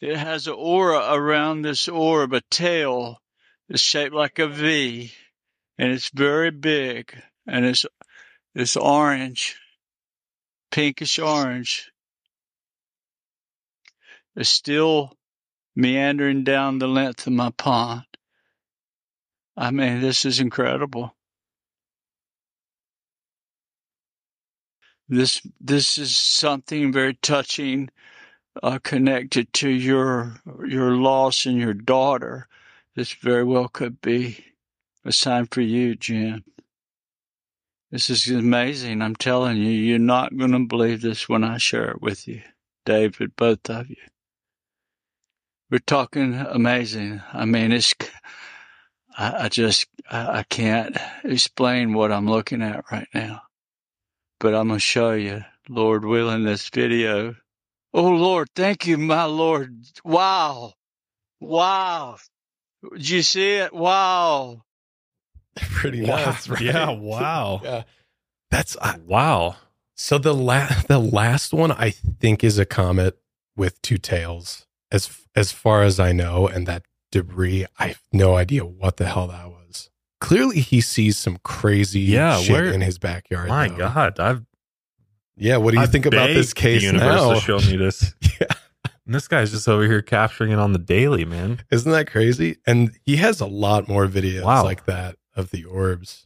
it has an aura around this orb, a tail it's shaped like a V and it's very big and it's, it's orange, pinkish orange. It's still meandering down the length of my pond. I mean, this is incredible. This, this is something very touching, uh, connected to your, your loss and your daughter. This very well could be a sign for you, Jen. This is amazing. I'm telling you, you're not going to believe this when I share it with you, David, both of you. We're talking amazing. I mean, it's, I, I just, I, I can't explain what I'm looking at right now, but I'm going to show you, Lord willing, this video. Oh, Lord, thank you, my Lord. Wow. Wow. Did you see it? Wow. Pretty Wow. nuts, right? Yeah, wow. yeah. That's I, Wow. so the last the last one I think is a comet with two tails. As as far as I know, and that debris, I have no idea what the hell that was. Clearly, he sees some crazy Yeah, shit where- in his backyard. My though. God. I've Yeah, what do you I've think about this case the universe now? to show me this. Yeah. And this guy's just over here capturing it on the daily, man. Isn't that crazy? And he has a lot more videos Wow. like that of the orbs.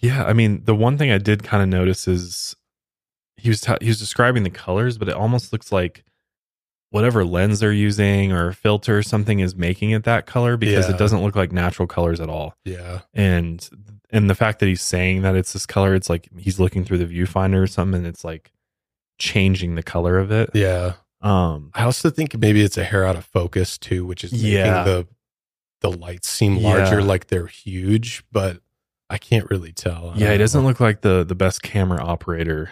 Yeah, I mean, the one thing I did kind of notice is he was ta he was describing the colors, but it almost looks like whatever lens they're using or filter or something is making it that color because Yeah. it doesn't look like natural colors at all. Yeah. And and the fact that he's saying that it's this color, it's like he's looking through the viewfinder or something, and it's like changing the color of it. Yeah. Um, I also think maybe it's a hair out of focus too, which is making Yeah. the the lights seem larger, Yeah. like they're huge, but I can't really tell. Yeah, don't doesn't know. look like the the best camera operator.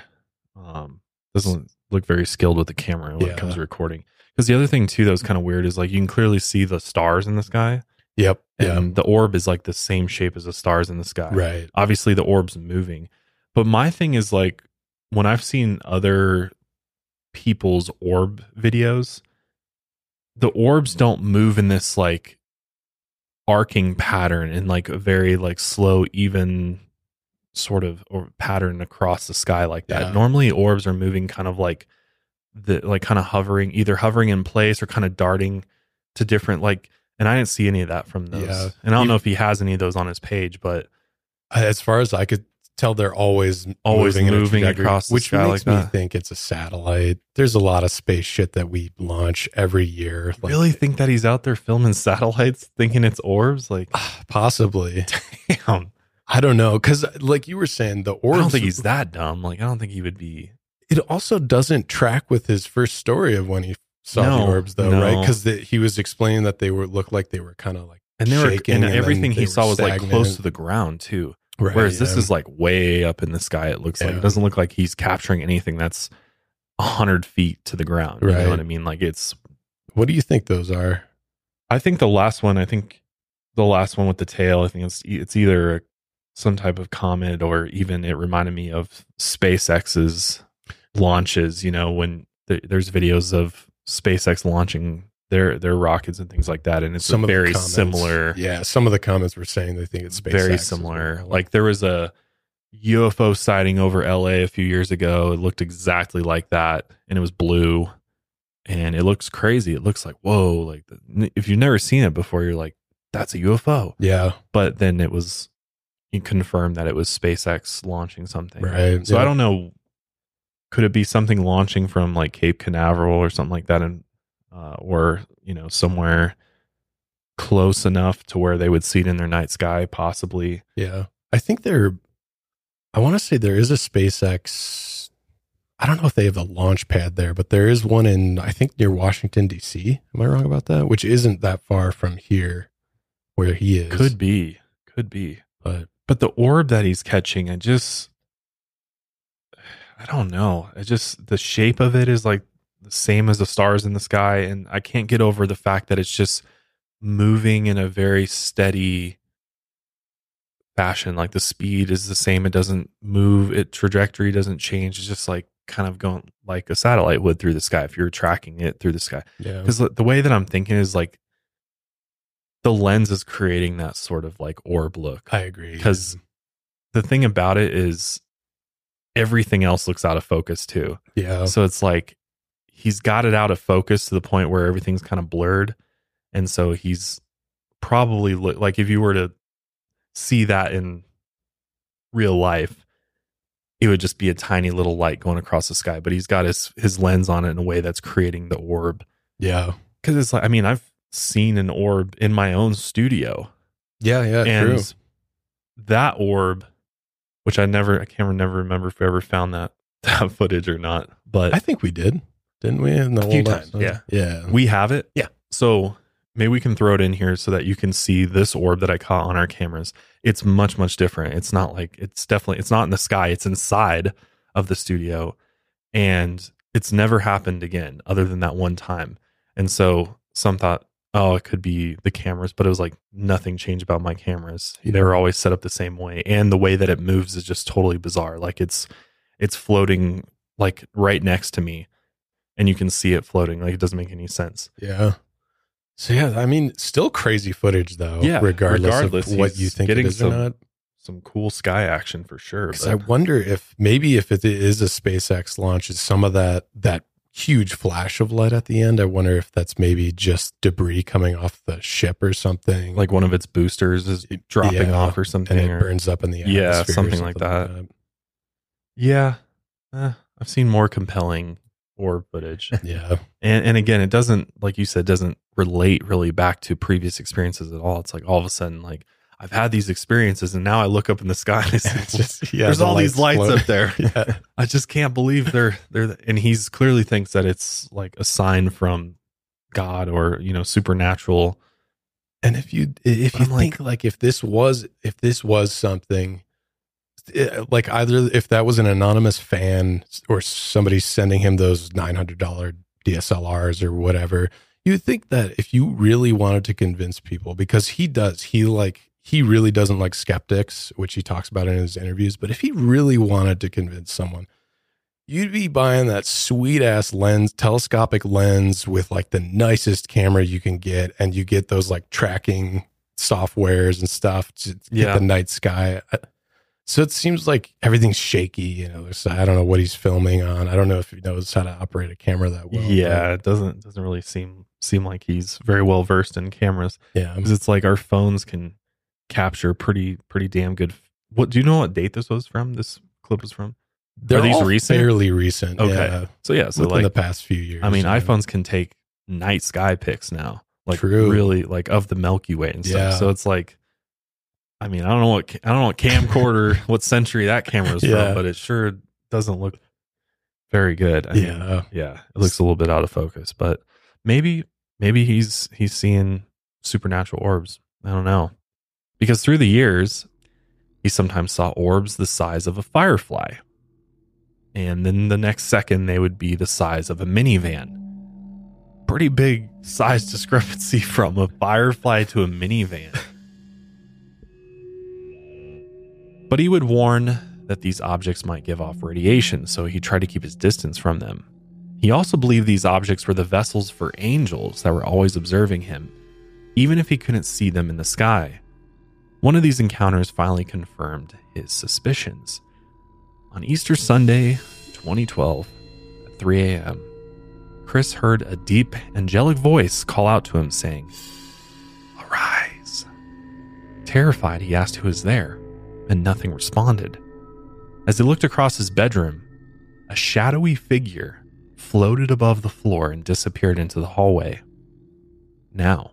Um, doesn't look very skilled with the camera when Yeah. it comes to recording. Because the other thing too that was kind of weird is like you can clearly see the stars in the sky, Yep. Yeah. and the orb is like the same shape as the stars in the sky. Right. Obviously, the orb's moving, but my thing is like when I've seen other people's orb videos, the orbs don't move in this like arcing pattern in like a very like slow, even sort of or pattern across the sky like that. Yeah. Normally, orbs are moving kind of like the like kind of hovering, either hovering in place or kind of darting to different like. And I didn't see any of that from those. Yeah. And I don't You- know if he has any of those on his page, but As far as I could tell, they're always Always moving, moving across the which sky makes like me that. think it's a satellite. There's a lot of space shit that we launch every year. Like, really think that he's out there filming satellites, thinking it's orbs. Like, Possibly. damn. I don't know. Cause like you were saying, the orbs I don't think he's that dumb. Like, I don't think he would be. it also doesn't track with his first story of when he saw the orbs though, no. right? Because he was explaining that they were looked like they were kind of like And they were, and and everything he saw was like close to the ground too. Right, Whereas this yeah. is um, like way up in the sky. It looks like it doesn't look like he's capturing anything that's a hundred feet to the ground. You Right. know what I mean? Like it's. what do you think those are? I think the last one. I think the last one with the tail. I think it's it's either some type of comet or even it reminded me of SpaceX's launches. You know when th- there's videos of SpaceX launching their their rockets and things like that, and it's Some a of the very comments- similar. Yeah, some of the comments were saying they think it's SpaceX very similar. well. Like there was a UFO sighting over LA a few years ago. It looked exactly like that, and it was blue, and it looks crazy. It looks like whoa! Like the, if you've never seen it before, you're like, that's a UFO. yeah, But then it was confirmed that it was SpaceX launching something. right. So yeah. I don't know. Could it be something launching from like Cape Canaveral or something like that, and uh, or you know somewhere close enough to where they would see it in their night sky, possibly. Yeah. I think there, I want to say there is a SpaceX. I don't know if they have the launch pad there, but there is one in, I think, near Washington, D.C. Am I wrong about that? Which isn't that far from here where he is. Could be, could be. But But the orb that he's catching, I just I don't know. It just the shape of it is like same as the stars in the sky, and I can't get over the fact that it's just moving in a very steady fashion. Like the speed is the same. It doesn't move. It trajectory doesn't change. It's just like kind of going like a satellite would through the sky if you're tracking it through the sky. Yeah. Because the way that I'm thinking is like the lens is creating that sort of like orb look. I agree. Because the thing about it is everything else looks out of focus too. yeah. So it's like he's got it out of focus to the point where everything's kind of blurred. And so he's probably look like if you were to see that in real life, it would just be a tiny little light going across the sky. But he's got his his lens on it in a way that's creating the orb. Yeah. Because it's like I mean, I've seen an orb in my own studio. Yeah. Yeah. and true. that orb, which I never I can't never remember if we ever found that that footage or not. But I think we did, didn't we? In the A few old times, episode? yeah. Yeah. We have it. Yeah. So maybe we can throw it in here so that you can see this orb that I caught on our cameras. It's much, much different. It's not like it's definitely it's not in the sky, it's inside of the studio. And it's never happened again other than that one time. And so some thought, oh, it could be the cameras, but it was like nothing changed about my cameras. They were always set up the same way. And the way that it moves is just totally bizarre. Like it's it's floating like right next to me and you can see it floating. Like it doesn't make any sense. Yeah. So yeah, I mean, still crazy footage though. Yeah, regardless, regardless, of what you think it is some- or not. Some cool sky action for sure. Because I wonder if maybe if it is a SpaceX launch, is some of that that huge flash of light at the end. I wonder if that's maybe just debris coming off the ship or something, like one of its boosters is dropping Yeah, off or something. and it or- burns up in the Yeah, atmosphere or something like that. yeah, Eh, I've seen more compelling orb footage. Yeah, and and again, it doesn't like you said doesn't relate really back to previous experiences at all. It's like all of a sudden like I've had these experiences and now I look up in the sky and it's, It's just yeah. there's the all these lights float. up there. yeah, I just can't believe they're they're and he's clearly thinks that it's like a sign from God or you know supernatural. and if you if you I'm think like if this was if this was something Eh, like either if that was an anonymous fan or somebody sending him those nine hundred dollar DSLRs or whatever, you think that if you really wanted to convince people, because he does, he like he really doesn't like skeptics, which he talks about in his interviews. But if he really wanted to convince someone, you'd be buying that sweet ass lens, telescopic lens with like the nicest camera you can get, and you get those like tracking softwares and stuff to get Yeah. the night sky. So it seems like everything's shaky. You know, I don't know what he's filming on. I don't know if he knows how to operate a camera that well. yeah, it doesn't doesn't really seem seem like he's very well versed in cameras yeah. because it's like our phones can capture pretty pretty damn good. What do you know what date this was from? This clip was from. They're these all recent? fairly recent. Okay. Yeah, So yeah, so within like the past few years. I mean, yeah. iPhones can take night sky pics now, like True. really like of the Milky Way and stuff. Yeah. So it's like, I mean, I don't know what I don't know what camcorder, what century that camera is Yeah. from, but it sure doesn't look very good. I mean, Yeah. yeah, it looks a little bit out of focus, but maybe maybe he's he's seeing supernatural orbs. I don't know because through the years, he sometimes saw orbs the size of a firefly. And then the next second, they would be the size of a minivan. Pretty big size discrepancy from a firefly to a minivan. But he would warn that these objects might give off radiation, so he tried to keep his distance from them. He also believed these objects were the vessels for angels that were always observing him, even if he couldn't see them in the sky. One of these encounters finally confirmed his suspicions. On Easter Sunday, 2012, at 3 a.m., Chris heard a deep, angelic voice call out to him, saying, Arise. Terrified, he asked who was there, and nothing responded. As he looked across his bedroom, a shadowy figure floated above the floor and disappeared into the hallway. Now,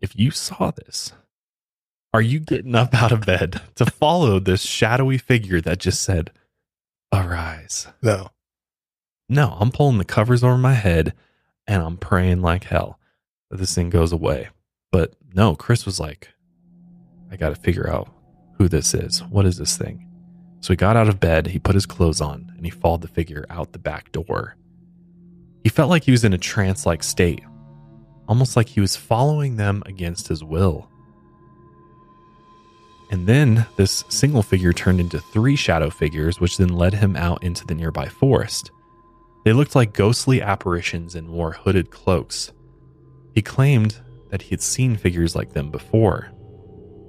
if you saw this, are you getting up out of bed to follow this shadowy figure that just said, Arise? no. No, I'm pulling the covers over my head and I'm praying like hell that this thing goes away. But no, Chris was like, I got to figure out who this is. What is this thing? So he got out of bed, he put his clothes on, and he followed the figure out the back door. He felt like he was in a trance like state, almost like he was following them against his will. And then this single figure turned into three shadow figures, which then led him out into the nearby forest. They looked like ghostly apparitions and wore hooded cloaks. He claimed that he had seen figures like them before.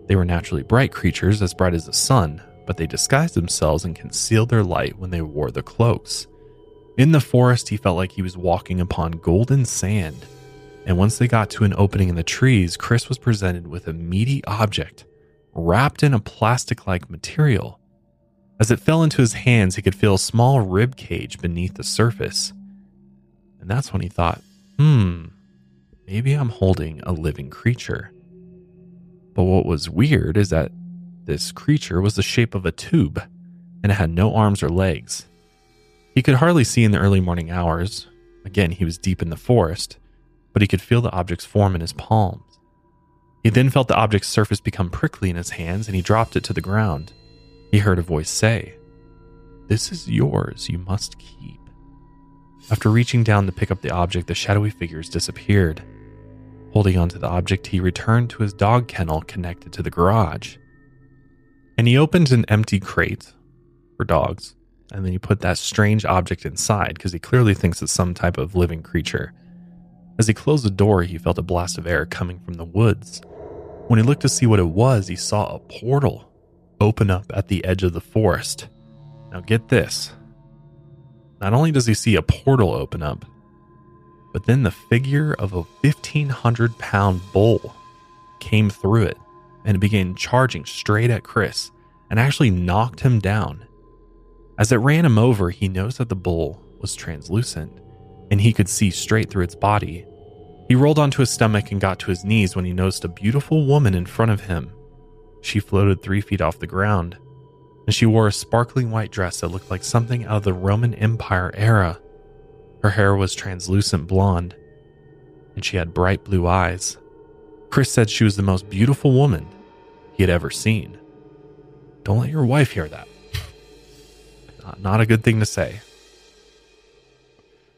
They were naturally bright creatures, as bright as the sun, but they disguised themselves and concealed their light when they wore the cloaks. In the forest, he felt like he was walking upon golden sand. And once they got to an opening in the trees, Chris was presented with a meaty object wrapped in a plastic like material. As it fell into his hands, he could feel a small rib cage beneath the surface. And that's when he thought, hmm, maybe I'm holding a living creature. But what was weird is that this creature was the shape of a tube and it had no arms or legs. He could hardly see in the early morning hours. Again, he was deep in the forest, but he could feel the object's form in his palms. He then felt the object's surface become prickly in his hands and he dropped it to the ground. He heard a voice say, This is yours, you must keep. After reaching down to pick up the object, the shadowy figures disappeared. Holding onto the object, he returned to his dog kennel connected to the garage. And he opened an empty crate for dogs, and then he put that strange object inside because he clearly thinks it's some type of living creature. As he closed the door, he felt a blast of air coming from the woods. When he looked to see what it was, he saw a portal open up at the edge of the forest. Now, get this. Not only does he see a portal open up, but then the figure of a 1,500 pound bull came through it and it began charging straight at Chris and actually knocked him down. As it ran him over, he noticed that the bull was translucent and he could see straight through its body. He rolled onto his stomach and got to his knees when he noticed a beautiful woman in front of him. She floated three feet off the ground, and she wore a sparkling white dress that looked like something out of the Roman Empire era. Her hair was translucent blonde, and she had bright blue eyes. Chris said she was the most beautiful woman he had ever seen. Don't let your wife hear that. Not, not a good thing to say.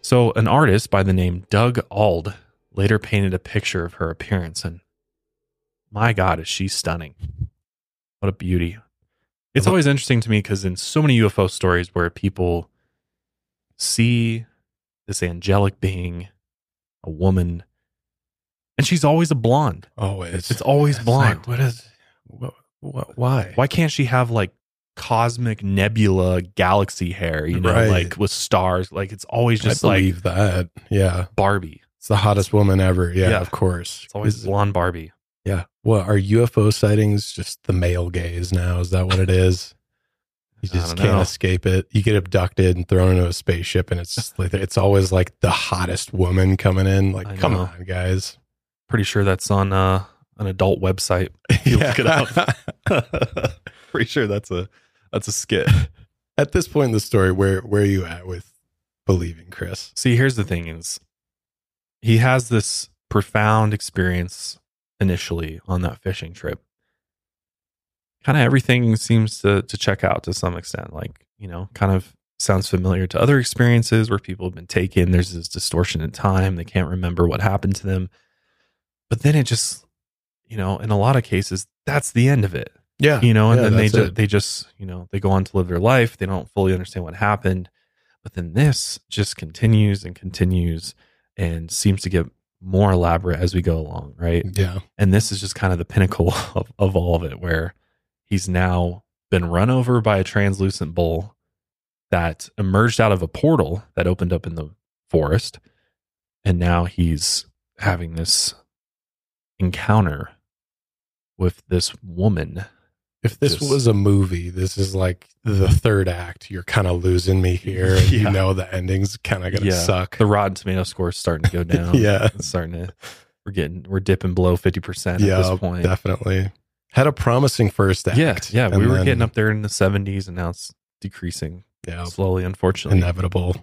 So, an artist by the name Doug Ald later painted a picture of her appearance, and my God, is she stunning! What a beauty! It's always interesting to me because in so many UFO stories where people see this angelic being, a woman, and she's always a blonde. Always. It's always It's blonde. like, what is, what, what, why? Why can't she have like cosmic nebula galaxy hair, you know, Right. like with stars? Like it's always I just like that. Yeah. Barbie. It's the hottest woman ever. Yeah, Yeah. of course. It's always Is- blonde Barbie. yeah. Well, are UFO sightings just the male gaze now? Is that what it is? You just can't know. escape it. You get abducted and thrown into a spaceship, and it's just like it's always like the hottest woman coming in. Like, come on, guys. Pretty sure that's on uh, an adult website. You look it up. Pretty sure that's a that's a skit. At this point in the story, where where are you at with believing Chris? See, here's the thing is he has this profound experience initially on that fishing trip. Kind of everything seems to to check out to some extent. Like, you know, kind of sounds familiar to other experiences where people have been taken. There's this distortion in time. They can't remember what happened to them. But then it just, you know, in a lot of cases, that's the end of it Yeah, you know and Yeah, then they just they just you know they go on to live their life they don't fully understand what happened but then this just continues and continues and seems to get more elaborate as we go along right yeah, and this is just kind of the pinnacle of, of all of it where he's now been run over by a translucent bull that emerged out of a portal that opened up in the forest and now he's having this encounter with this woman If this Just- was a movie, this is like the third act. You're kind of losing me here. and Yeah. You know the ending's kind of gonna Yeah. suck. the rotten tomato score is starting to go down Yeah. it's starting to we're getting we're dipping below 50% at yeah, this point definitely. Had a promising first act. yeah yeah we were then- getting up there in the 70s and now it's decreasing Yeah, slowly unfortunately inevitable.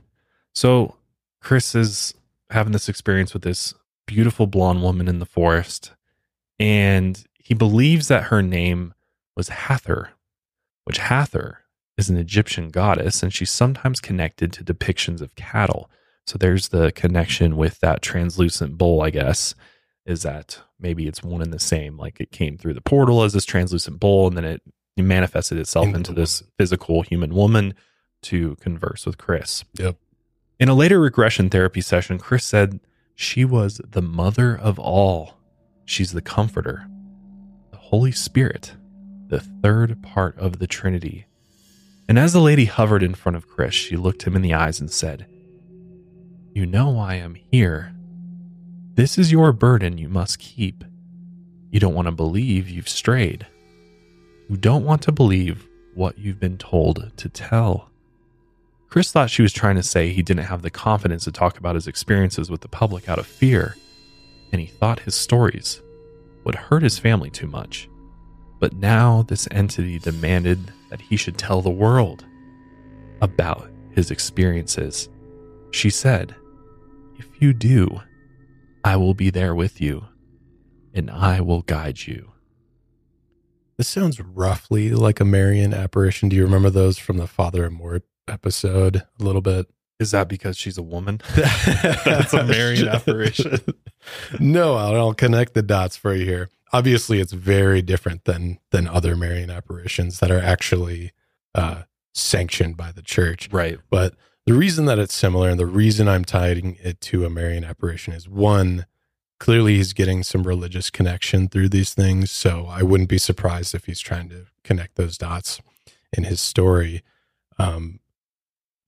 so chris is having this experience with this beautiful blonde woman in the forest and he believes that her name was Hathor, which Hathor is an Egyptian goddess, and she's sometimes connected to depictions of cattle. So there's the connection with that translucent bull, I guess, is that maybe it's one and the same. Like it came through the portal as this translucent bowl, and then it manifested itself Into this physical human woman to converse with Chris. Yep. In a later regression therapy session, Chris said she was the mother of all. She's the comforter, the Holy Spirit, the third part of the Trinity. And as the lady hovered in front of Chris, she looked him in the eyes and said, You know I'm here. This is your burden you must keep. You don't want to believe you've strayed. You don't want to believe what you've been told to tell. Chris thought she was trying to say he didn't have the confidence to talk about his experiences with the public out of fear, and he thought his stories would hurt his family too much. But now this entity demanded that he should tell the world about his experiences. She said, If you do, I will be there with you, and I will guide you. This sounds roughly like a Marian apparition. Do you remember those from the Father and Mort episode a little bit? Is that because she's a woman? That's a Marian apparition. no, I'll, I'll connect the dots for you here. Obviously, it's very different than than other Marian apparitions that are actually uh, sanctioned by the church. Right. But the reason that it's similar and the reason I'm tying it to a Marian apparition is one, clearly he's getting some religious connection through these things. So I wouldn't be surprised if he's trying to connect those dots in his story. Um,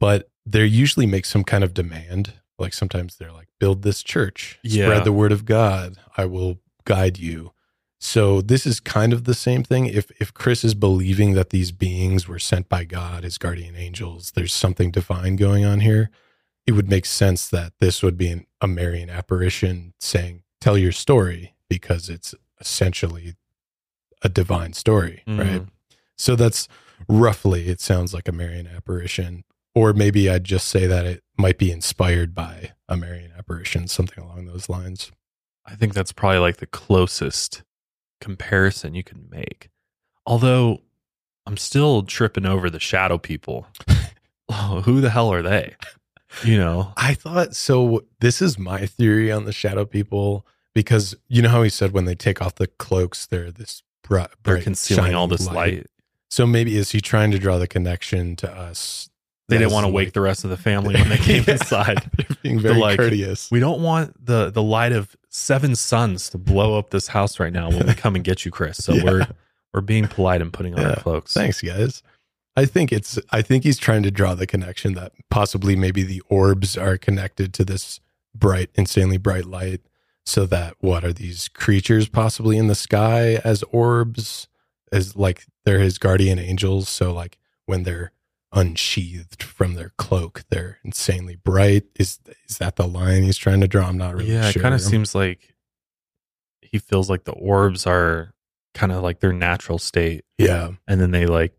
but they usually make some kind of demand. Like sometimes they're like, build this church, Yeah. spread the word of God, I will guide you. So this is kind of the same thing. If if Chris is believing that these beings were sent by God as guardian angels, there's something divine going on here. It would make sense that this would be an, a Marian apparition saying, "Tell your story," because it's essentially a divine story, right? Mhm. So that's roughly. It sounds like a Marian apparition, or maybe I'd just say that it might be inspired by a Marian apparition, something along those lines. I think that's probably like the closest comparison you can make. Although I'm still tripping over the shadow people. oh, who the hell are they? You know, I thought so. This is my theory on the shadow people because you know how he said when they take off the cloaks, they're this bright, they're concealing all this light. So maybe is he trying to draw the connection to us? They didn't want to wake like- the rest of the family when they came Yeah. inside. They're being very like, courteous. We don't want the the light of seven sons to blow up this house right now when we come and get you, Chris. So Yeah. we're we're being polite and putting on Yeah. our cloaks. Thanks, guys. I think it's. I think he's trying to draw the connection that possibly maybe the orbs are connected to this bright, insanely bright light. So that what are these creatures possibly in the sky as orbs, as like they're his guardian angels? So like when they're unsheathed from their cloak, they're insanely bright. Is is that the line he's trying to draw? I'm not really yeah, sure. it kind of seems like he feels like the orbs are kind of like their natural state, Yeah, and then they like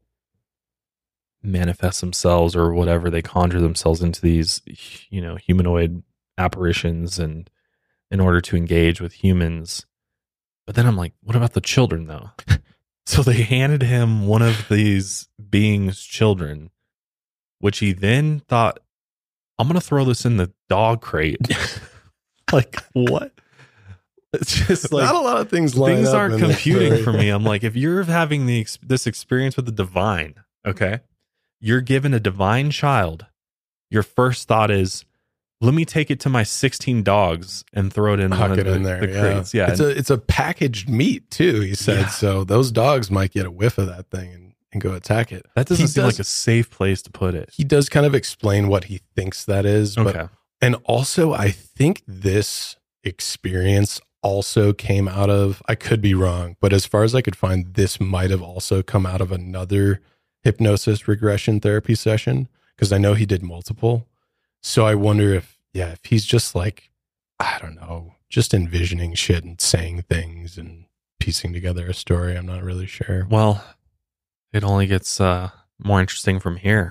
manifest themselves or whatever they conjure themselves into these, you know, humanoid apparitions, and in order to engage with humans. But then I'm like, what about the children though? so they handed him one of these beings' children, which he then thought, I'm gonna throw this in the dog crate. like what? It's just like not a lot of things. things up aren't computing for me. I'm like, if you're having the this experience with the divine, okay, you're given a divine child. Your first thought is, let me take it to my 16 dogs and throw it in one Huck of it the, in there. the yeah. crates. Yeah, It's a it's a packaged meat too. He said Yeah. so. Those dogs might get a whiff of that thing and, and go attack it. that doesn't he seem does- like a safe place to put it. He does kind of explain what he thinks that is, but and also I think this experience also came out of I could be wrong, but as far as I could find, this might have also come out of another hypnosis regression therapy session because I know he did multiple. So I wonder if yeah, if he's just like I don't know, just envisioning shit and saying things and piecing together a story. I'm not really sure. well, it only gets uh, more interesting from here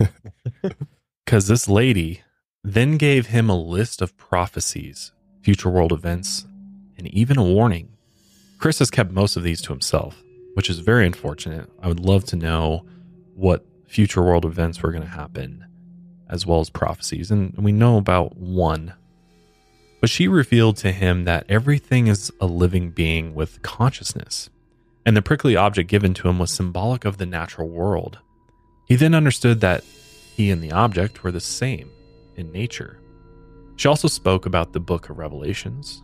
because this lady then gave him a list of prophecies, future world events, and even a warning. Chris has kept most of these to himself, which is very unfortunate. I would love to know what future world events were going to happen, as well as prophecies. And we know about one. But she revealed to him that everything is a living being with consciousness, and the prickly object given to him was symbolic of the natural world. He then understood that he and the object were the same in nature. She also spoke about the book of Revelations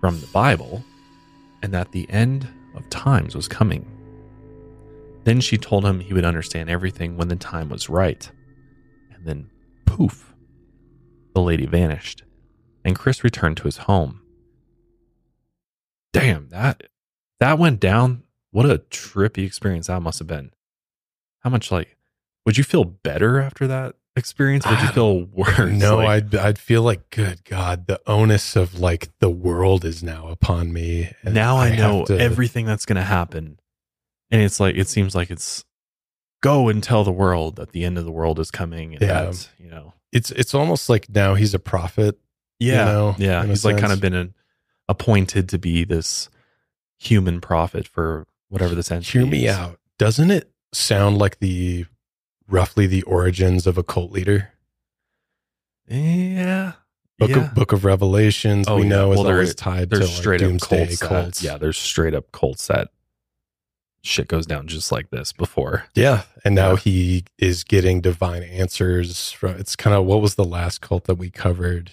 from the Bible and that the end of times was coming. Then she told him he would understand everything when the time was right. And then, poof, the lady vanished, and Chris returned to his home. Damn, that that went down. What a trippy experience that must have been. How much like would you feel better after that experience? Or would you ah, feel worse? No, Like, I'd I'd feel like good God, the onus of like the world is now upon me. and now I, have know to- everything that's going to happen. And it's like, it seems like it's go and tell the world that the end of the world is coming. And Yeah. that, you know, It's it's almost like now he's a prophet. yeah. know, yeah. He's like kind of been an, appointed to be this human prophet for whatever this entity Hear me is. out. Doesn't it sound like the roughly the origins of a cult leader? Yeah. Book yeah. of Book of Revelations, Oh, we yeah. know is Well, there- always tied to like straight up cults, cults. That, yeah. There's straight up cults that shit goes down just like this before. Yeah, and now Yeah. he is getting divine answers from. It's kind of what was the last cult that we covered?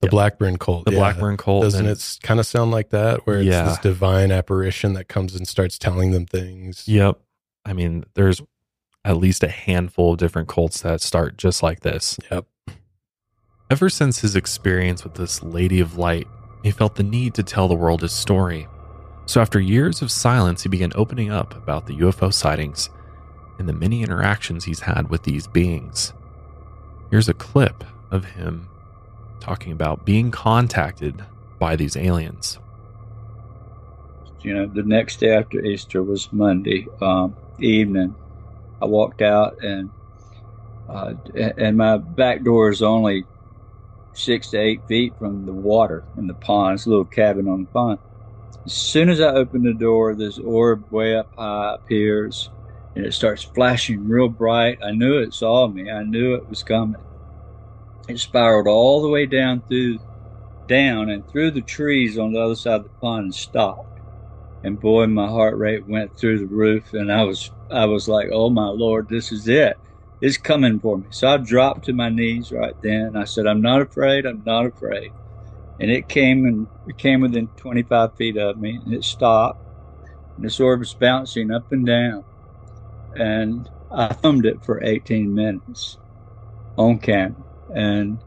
The Yeah. Blackburn cult. The yeah. Blackburn cult. Doesn't and- it kind of sound like that? Where it's Yeah. this divine apparition that comes and starts telling them things. Yep. I mean, there's at least a handful of different cults that start just like this. Yep. Ever since his experience with this Lady of Light, he felt the need to tell the world his story. So, after years of silence, he began opening up about the UFO sightings and the many interactions he's had with these beings. Here's a clip of him talking about being contacted by these aliens. you know, the next day after Easter was Monday um, evening. I walked out and uh, and my back door is only six to eight feet from the water in the pond. It's a little cabin on the pond. As soon as I open the door, this orb way up high appears and it starts flashing real bright. I knew it saw me. I knew it was coming. It spiraled all the way down through down and through the trees on the other side of the pond and stopped. And boy my heart rate went through the roof and i was i was like oh my lord this is it. It's coming for me. So i dropped to my knees right then. I said i'm not afraid. I'm not afraid. And it came and it came within 25 feet of me and it stopped. And this orb was bouncing up and down. And i filmed it for 18 minutes on camera and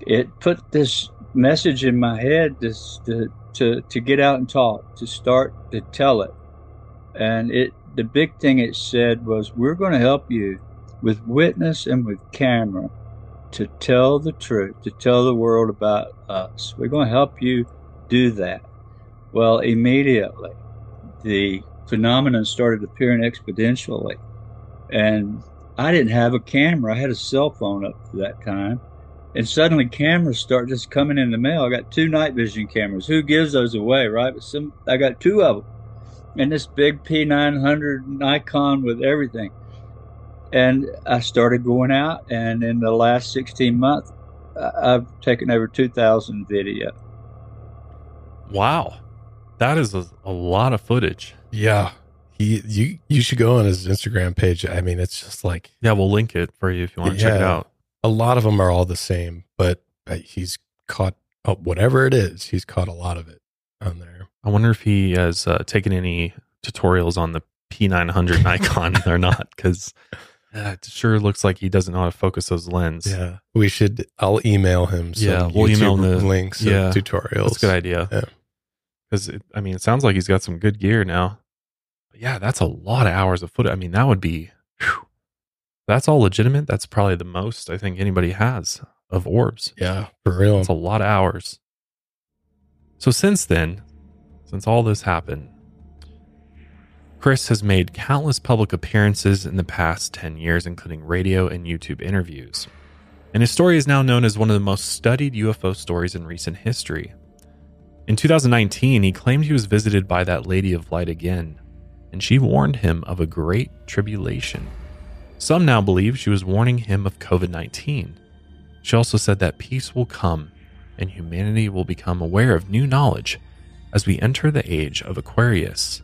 it put this message in my head this to to to get out and talk, to start to tell it. And it the big thing it said was we're going to help you with witness and with camera to tell the truth, to tell the world about us. We're going to help you do that. Well, immediately the phenomenon started appearing exponentially. And I didn't have a camera. I had a cell phone up to that time. And suddenly cameras start just coming in the mail. I got two night vision cameras. Who gives those away, right? But some, I got two of them. And this big P900 Nikon with everything. And I started going out, and in the last 16 months, I- I've taken over 2,000 video. Wow. That is a, a lot of footage. Yeah, he you you should go on his Instagram page. I mean, it's just like Yeah, we'll link it for you if you want to check it out. a lot of them are all the same, but uh, he's caught oh, whatever it is. He's caught a lot of it on there. I wonder if he has uh, taken any tutorials on the P900 Nikon or not, because it sure looks like he doesn't know how to focus those lens. Yeah, we should. I'll email him. Yeah, we'll email YouTube him the- links. yeah, of tutorials. That's a good idea. Yeah. Because, I mean, it sounds like he's got some good gear now. Yeah, that's a lot of hours of footage. I mean, that would be, whew. that's all legitimate. That's probably the most I think anybody has of orbs. Yeah, for real. That's a lot of hours. So since then, since all this happened, Chris has made countless public appearances in the past 10 years, including radio and YouTube interviews. And his story is now known as one of the most studied UFO stories in recent history. In 2019, he claimed he was visited by that Lady of Light again, and she warned him of a great tribulation. Some now believe she was warning him of COVID 19. She also said that peace will come and humanity will become aware of new knowledge as we enter the age of Aquarius.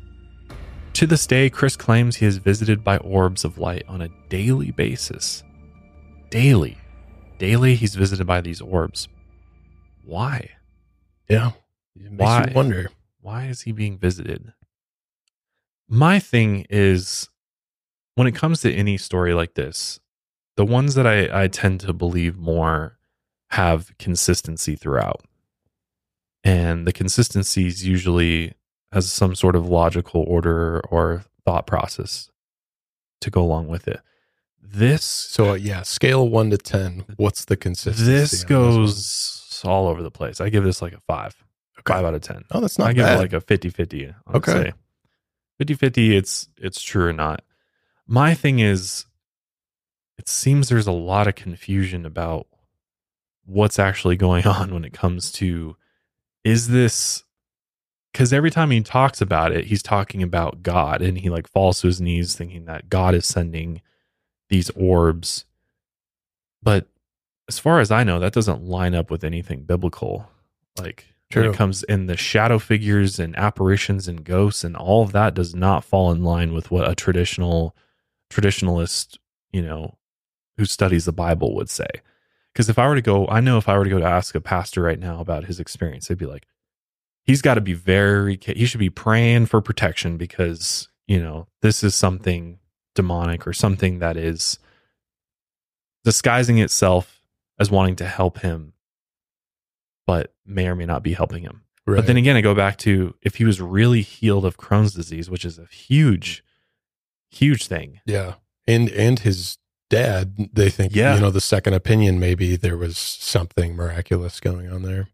To this day, Chris claims he is visited by orbs of light on a daily basis. Daily. Daily, he's visited by these orbs. Why? Yeah. It makes Why? you wonder. Why is he being visited? My thing is when it comes to any story like this, the ones that I, I tend to believe more have consistency throughout. And the consistencies usually has some sort of logical order or thought process to go along with it. This So uh, yeah, scale one to ten. What's the consistency? this goes all over the place. I give this like a five. Okay. Five out of ten. Oh, that's not I give it like a 50-50. I would Okay. say. 50-50 it's it's true or not. My thing is it seems there's a lot of confusion about what's actually going on when it comes to is this cuz every time he talks about it he's talking about God and he like falls to his knees thinking that God is sending these orbs but as far as I know that doesn't line up with anything biblical like when it comes in the shadow figures and apparitions and ghosts and all of that does not fall in line with what a traditional traditionalist, you know, who studies the Bible would say. Because if I were to go, I know if I were to go to ask a pastor right now about his experience, they'd be like, he's got to be very, he should be praying for protection because, you know, this is something demonic or something that is disguising itself as wanting to help him, but may or may not be helping him. But then again, I go back to if he was really healed of Crohn's disease, which is a huge, huge thing. yeah, and and his dad, they think, Yeah. you know, the second opinion, maybe there was something miraculous going on there.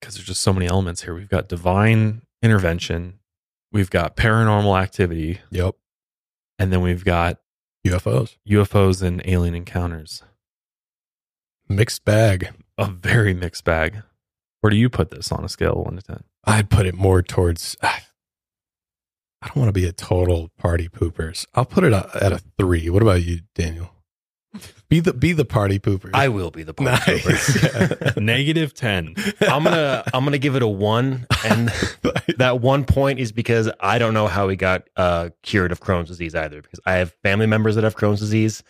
because there's just so many elements here. We've got divine intervention, we've got paranormal activity, Yep, and then we've got UFOs, UFOs and alien encounters. mixed bag. A very mixed bag. Where do you put this on a scale of one to ten? I'd put it more towards. I don't want to be a total party poopers. I'll put it at a three. What about you, Daniel? Be the be the party poopers. I will be the party nice. pooper. Negative ten. I'm gonna I'm gonna give it a one, and that one point is because I don't know how he got uh, cured of Crohn's disease either. Because I have family members that have Crohn's disease.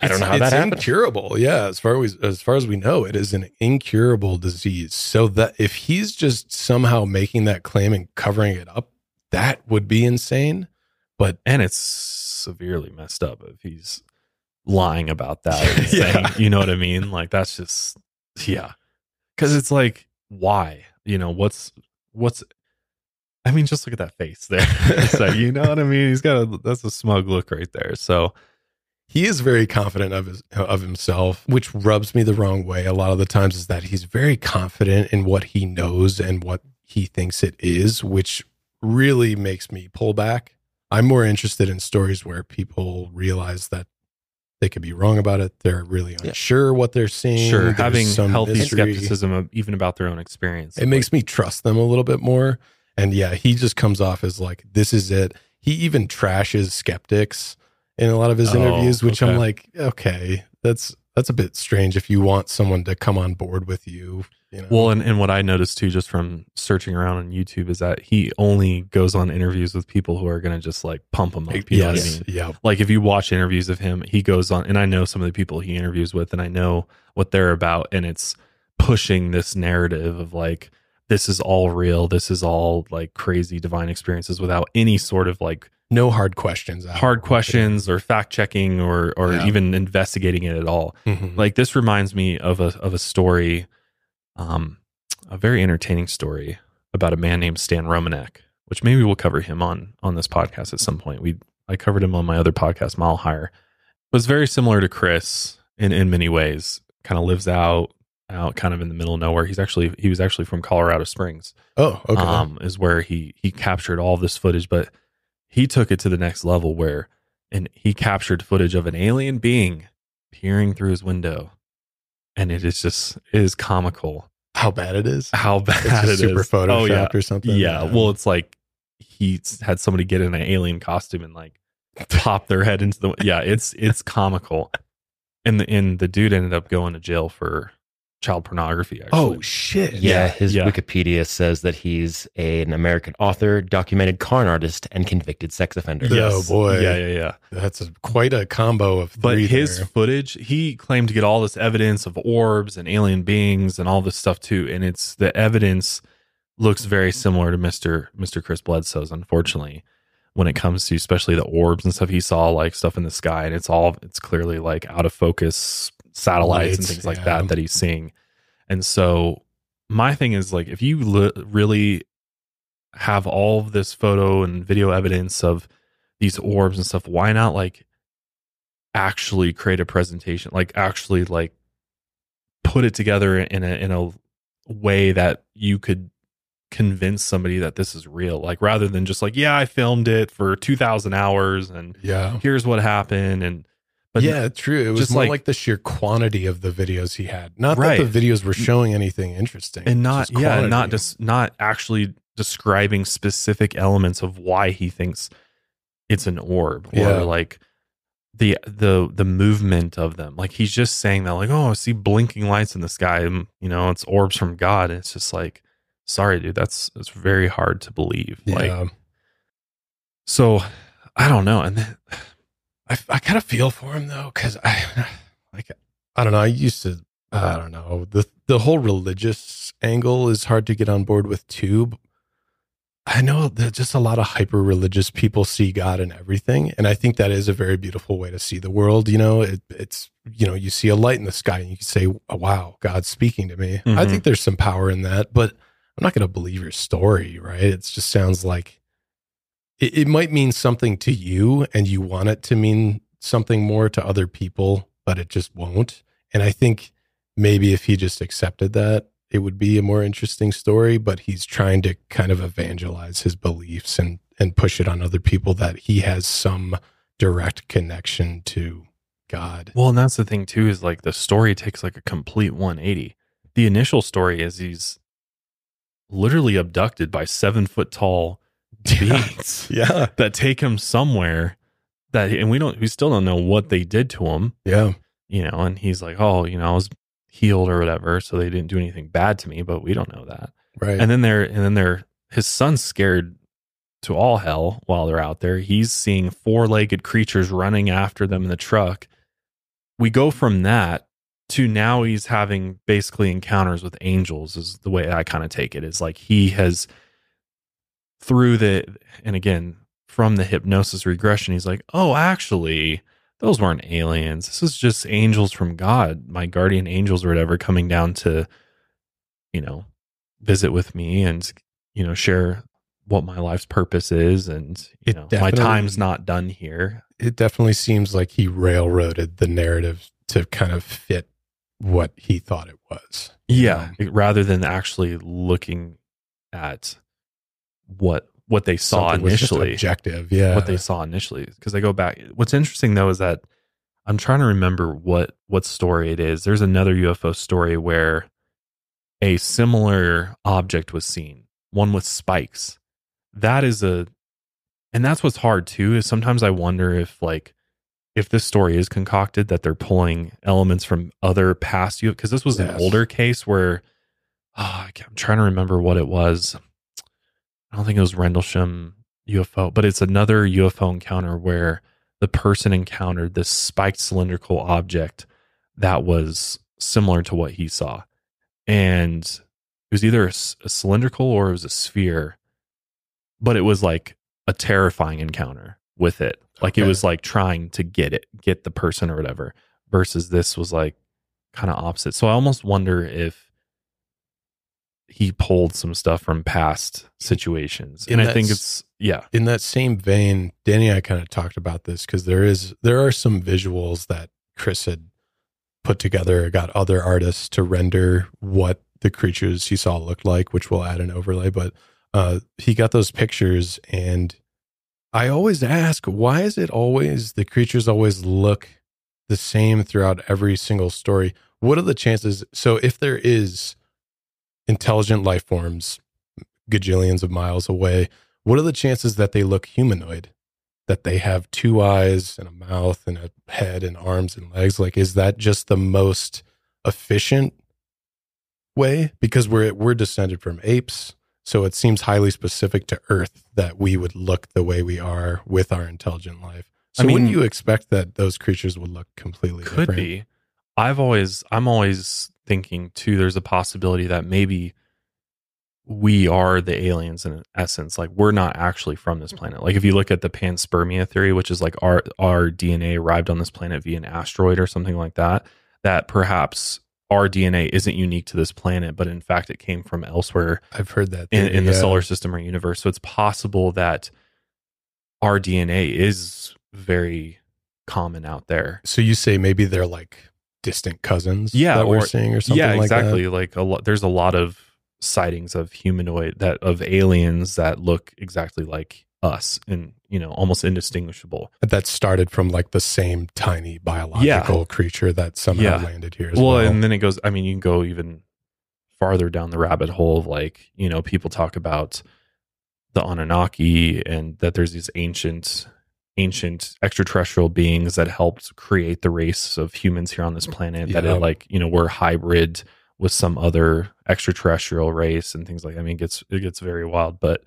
I don't know how it's that happened. Incurable, yeah. As far as as far as we know, it is an incurable disease. So that if he's just somehow making that claim and covering it up, that would be insane. But and it's severely messed up if he's lying about that. Yeah. you know what I mean? Like that's just yeah. Cuz it's like why? You know, what's what's I mean, just look at that face there. so, you know what I mean? He's got a that's a smug look right there. So, he is very confident of his of himself, which rubs me the wrong way a lot of the times. Is that he's very confident in what he knows and what he thinks it is, which really makes me pull back. I'm more interested in stories where people realize that they could be wrong about it. They're really Yeah. unsure what they're seeing. sure, There's having some healthy mystery. skepticism of, even about their own experience. It makes me trust them a little bit more. And yeah, he just comes off as like, this is it. He even trashes skeptics in a lot of his Oh, interviews, which I'm like, okay, that's that's a bit strange if you want someone to come on board with you. You know? Well, and, and what I noticed too, just from searching around on YouTube, is that he only goes on interviews with people who are going to just like pump him up. You know what I yes, mean? yeah, Like if you watch interviews of him, he goes on, and I know some of the people he interviews with, and I know what they're about, and it's pushing this narrative of like this is all real, this is all like crazy divine experiences without any sort of like no hard questions. hard questions or fact checking or or Yeah. even investigating it at all Mhm. like this reminds me of a of a story um a very entertaining story about a man named Stan Romanek which maybe we'll cover him on on this podcast at some point we I covered him on my other podcast Mile Higher was very similar to Chris in in many ways kind of lives out out kind of in the middle of nowhere he's actually he was actually from Colorado Springs Oh, okay. um, is where he he captured all this footage, but he took it to the next level where and he captured footage of an alien being peering through his window, and it is just it is comical How bad it is. how bad It's it just is. super photoshopped oh yeah, or something. yeah. Well, it's like he had somebody get in an alien costume and like pop their head into the yeah. It's it's comical, and the and the dude ended up going to jail for child pornography. Actually. Oh shit! Yeah, his yeah. Wikipedia says that he's an American author, documented con artist, and convicted sex offender. Yeah. Oh, boy. yeah, yeah, yeah. that's a, quite a combo of. But three his there. footage, he claimed to get all this evidence of orbs and alien beings and all this stuff too. And it's the evidence looks very similar to Mister Mister Chris Bledsoe's. Unfortunately, when it comes to especially the orbs and stuff, he saw like stuff in the sky, and it's all it's clearly like out of focus satellites and Lights, things like yeah. that that he's seeing. And so my thing is like if you li- really have all of this photo and video evidence of these orbs and stuff, why not like actually create a presentation, like actually like put it together in a in a way that you could convince somebody that this is real, like rather than just like, yeah, I filmed it for two thousand hours and Yeah. here's what happened and but yeah, true. It was just more like- like, the sheer quantity of the videos he had. Not Right. that the videos were showing anything interesting, and not yeah not just not actually describing specific elements of why he thinks it's an orb or Yeah. like the the the movement of them like he's just saying that like oh i see blinking lights in the sky and, you know it's orbs from god and it's just like sorry dude that's it's very hard to believe like Yeah. so i don't know and then, I, I kind of feel for him though, because I like I don't know. I used to I don't know the the whole religious angle is hard to get on board with too. I know that just a lot of hyper religious people see God in everything, and I think that is a very beautiful way to see the world. You know, it, it's you know you see a light in the sky and you can say, oh, "Wow, God's speaking to me." I Mhm. think there's some power in that, but I'm not going to believe your story, right? It just sounds like it, it might mean something to you and you want it to mean something more to other people, but it just won't. And I think maybe if he just accepted that, it would be a more interesting story, but he's trying to kind of evangelize his beliefs and and push it on other people that he has some direct connection to God. Well, and that's the thing too is like the story takes like a complete 180. The initial story is he's literally abducted by seven foot tall beings Yeah. that take him somewhere that, and we don't, we still don't know what they did to him, Yeah. you know, and he's like, oh, you know, I was healed or whatever. So they didn't do anything bad to me, but we don't know that. Right. And then they're, and then they're, his son's scared to all hell while they're out there. He's seeing four legged creatures running after them in the truck. We go from that to now he's having basically encounters with angels, is the way I kind of take it. Is like he has, through the, and again, from the hypnosis regression, he's like, oh, actually, those weren't aliens. This is just angels from God, my guardian angels or whatever, coming down to, you know, visit with me and you know share what my life's purpose is and you It know my time's not done here it definitely seems like he railroaded the narrative to kind of fit what he thought it was. yeah know? rather than actually looking at what what they saw Something initially. objective. Yeah. what they saw initially. Because they go back what's interesting though is that i'm trying to remember what what story it is. There's another ufo story where a similar object was seen one with spikes. That is a and that's what's hard too is sometimes i wonder if like if this story is concocted that they're pulling elements from other past you because this was an older case where oh, i'm trying to remember what it was i don't think it was rendlesham ufo but it's another ufo encounter where the person encountered this spiked cylindrical object that was similar to what he saw. And it was either a cylindrical or it was a sphere but it was like a terrifying encounter with it. Like it was like trying to get it get the person or whatever versus this was like kind of opposite. So i almost wonder if he pulled some stuff from past situations And and i think it's yeah in that same vein, Danny and I kind of talked about this because there is there are some visuals that Chris had put together, got other artists to render what the creatures he saw looked like, which we'll add an overlay. But uh, he got those pictures, and I always ask, why is it always the creatures always look the same throughout every single story? What are the chances? So if there is intelligent life forms gajillions of miles away, what are the chances that they look humanoid? that they have two eyes and a mouth and a head and arms and legs? Like, is that just the most efficient way? Because we're we're descended from apes, so it seems highly specific to Earth that we would look the way we are with our intelligent life. So I mean- wouldn't you expect that those creatures would look completely different? could different? be i've always i'm always thinking too there's a possibility that maybe we are the aliens in essence like we're not actually from this mm-hmm. planet like if you look at the panspermia theory which is like our our dna arrived on this planet via an asteroid or something like that that perhaps our dna isn't unique to this planet but in fact it came from elsewhere I've heard that in, theory, in the yeah. solar system or universe. So it's possible that our DNA is very common out there. So you say maybe they're like distant cousins, Yeah, that we're or- seeing or something yeah, like that? exactly. Like a lot, there's a lot of sightings of humanoid that of aliens that look exactly like us and you know almost indistinguishable. that started from like the same tiny biological creature that somehow Yeah. landed here as Well, well. and then it goes. I mean, you can go even farther down the rabbit hole of like you know people talk about the Anunnaki and that there's these ancient ancient extraterrestrial beings that helped create the race of humans here on this planet that Yeah. are like you know we're hybrid with some other extraterrestrial race and things like I mean it gets it gets very wild but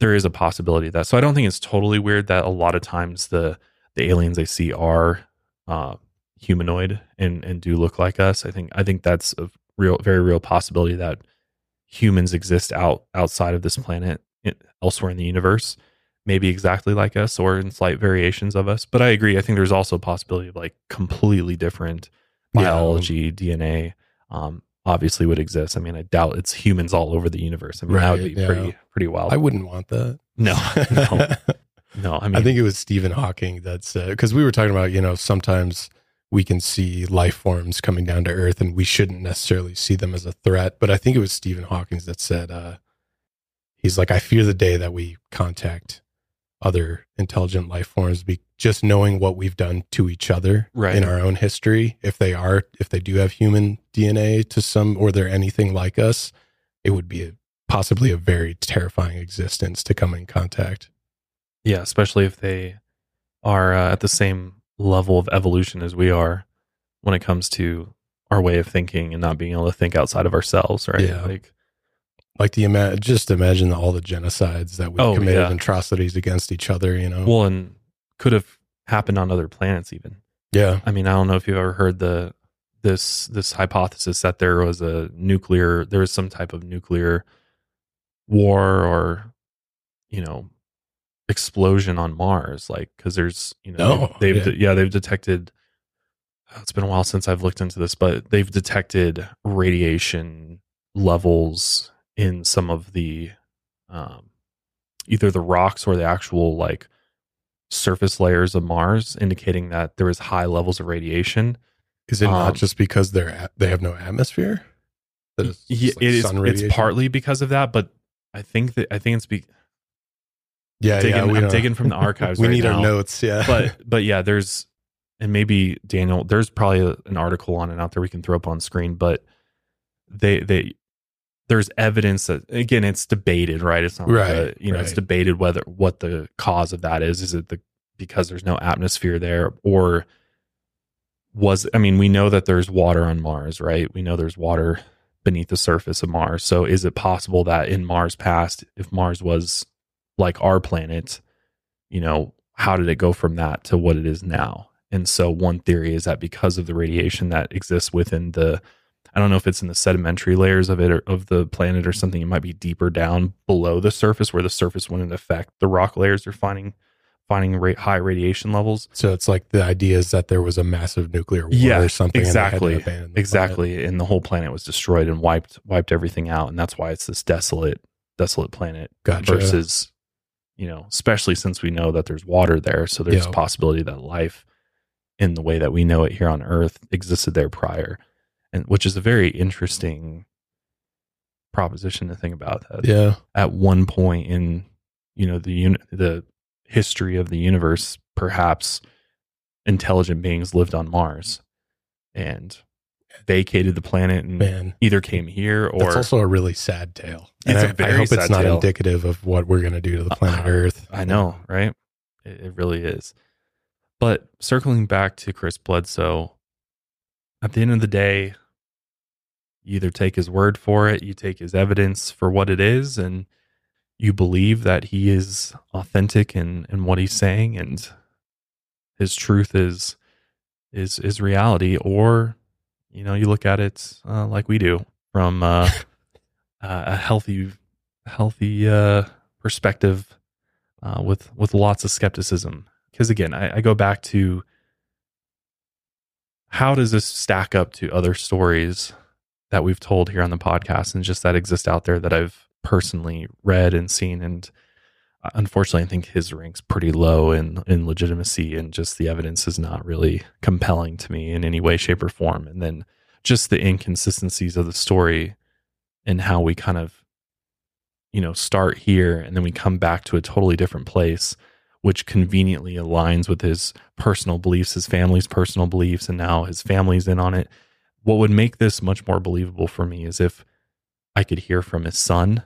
there is a possibility of that. So I don't think it's totally weird that a lot of times the the aliens they see are uh humanoid and and do look like us. I think I think that's a real very real possibility that humans exist out outside of this planet i- elsewhere in the universe maybe exactly like us or in slight variations of us but i agree i think there's also a possibility of like completely different Yeah. biology dna um obviously would exist i mean i doubt it's humans all over the universe i mean that would Right, be yeah. pretty pretty wild I wouldn't want that. no no no i mean I think it was Stephen Hawking that said because we were talking about you know sometimes we can see life forms coming down to Earth and we shouldn't necessarily see them as a threat. But I think it was Stephen Hawking that said uh, he's like I fear the day that we contact other intelligent life forms be just knowing what we've done to each other Right. in our own history if they are if they do have human dna to some or they're anything like us it would be a, possibly a very terrifying existence to come in contact yeah especially if they are uh, at the same level of evolution as we are when it comes to our way of thinking and not being able to think outside of ourselves right Yeah. like like the ima- just imagine all the genocides that we Oh, committed yeah. atrocities against each other you know well and could have happened on other planets even yeah I mean, I don't know if you've ever heard the this this hypothesis that there was a nuclear there was some type of nuclear war or you know explosion on Mars like cuz there's you know oh, No, they've yeah. yeah. they've detected oh, it's been a while since I've looked into this but they've detected radiation levels in some of the um either the rocks or the actual like surface layers of Mars, indicating that there is high levels of radiation. is it not um, just because they're at, they have no atmosphere That it's Yeah, like it is. It's partly because of that, but I think that I think it's be, yeah digging, yeah I'm don't- digging from the archives. we right need now. our notes yeah but but yeah, there's and maybe Daniel, there's probably a, an article on it out there we can throw up on screen, but they they there's evidence that again it's debated, right? It's not like a- you know it's debated whether what the cause of that is. Is it the because there's no atmosphere there, or was I mean we know that there's water on Mars, right? We know there's water beneath the surface of Mars. So is it possible that in Mars past, if Mars was like our planet, you know, how did it go from that to what it is now? And so one theory is that because of the radiation that exists within the I don't know if it's in the sedimentary layers of it or of the planet or something, it might be deeper down below the surface where the surface wouldn't affect the rock layers they're finding finding ra- high radiation levels. so it's like the idea is that there was a massive nuclear war Yeah, or something and had to exactly. planet. Exactly. And the whole planet was destroyed and wiped wiped everything out. And that's why it's this desolate, desolate planet Gotcha. versus, you know, especially since we know that there's water there. So there's Yeah. a possibility that life in the way that we know it here on Earth existed there prior. And which is a very interesting proposition to think about that yeah. at one point in you know the uni- the history of the universe perhaps intelligent beings lived on mars and vacated the planet and man. either came here or that's also a really sad tale. And It's I I hope it's not tale. indicative of what we're going to do to the planet Uh, earth. I know right? It, it really is. But circling back to Chris Bledsoe, at the end of the day, you either take his word for it, you take his evidence for what it is, and you believe that he is authentic in, in what he's saying and his truth is is is reality, or you know, you look at it uh, like we do from uh, uh, a healthy healthy uh, perspective uh, with with lots of skepticism. Because again, I, I go back to how does this stack up to other stories that we've told here on the podcast and just that exist out there that I've personally read and seen. And unfortunately I think his ranks pretty low in in legitimacy and just the evidence is not really compelling to me in any way shape or form. And then just the inconsistencies of the story and how we kind of you know start here and then we come back to a totally different place which conveniently aligns with his personal beliefs his family's personal beliefs and now his family's in on it what would make this much more believable for me is if i could hear from his son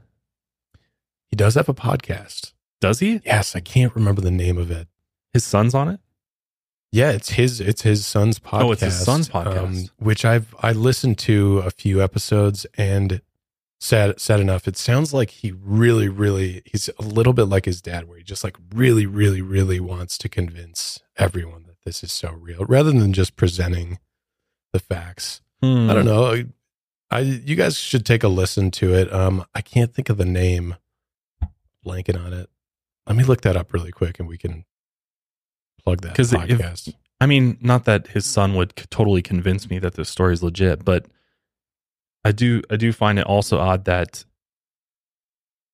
He does have a podcast. does he Yes, I can't remember the name of it. his son's on it Yeah, it's his it's his son's podcast. um, Oh, it's his son's podcast. which I've I listened to a few episodes and sad sad enough, it sounds like he really, really he's a little bit like his dad, where he just like really, really, really wants to convince everyone that this is so real, rather than just presenting the facts. I don't know. I, you guys should take a listen to it. Um, I can't think of the name. Blanking on it. Let me look that up really quick, and we can plug that 'Cause if- podcast. I mean, not that his son would c- totally convince me that this story is legit, but I do I do find it also odd that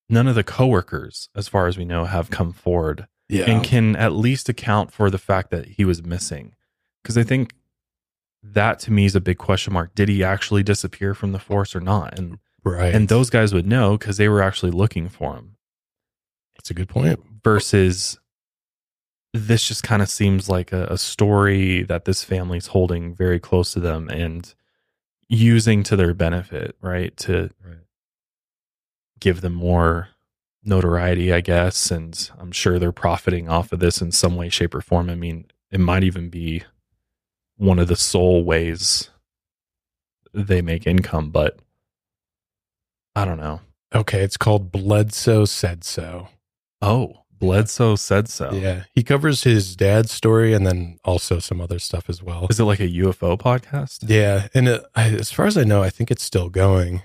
none of the coworkers, as far as we know, have come forward yeah, and can at least account for the fact that he was missing. Because I think that to me is a big question mark. Did he actually disappear from the force or not? And right. and those guys would know because they were actually looking for him. that's a good point. versus this just kind of seems like a, a story that this family's holding very close to them and using to their benefit, right? To Right. give them more notoriety, I guess. And I'm sure they're profiting off of this in some way, shape, or form. I mean, it might even be one of the sole ways they make income, but I don't know. Okay, it's called Bledsoe Said So. Oh, Bledsoe said so. Yeah, he covers his dad's story and then also some other stuff as well. Is it like a UFO podcast? Yeah, and it, I, as far as I know, I think it's still going.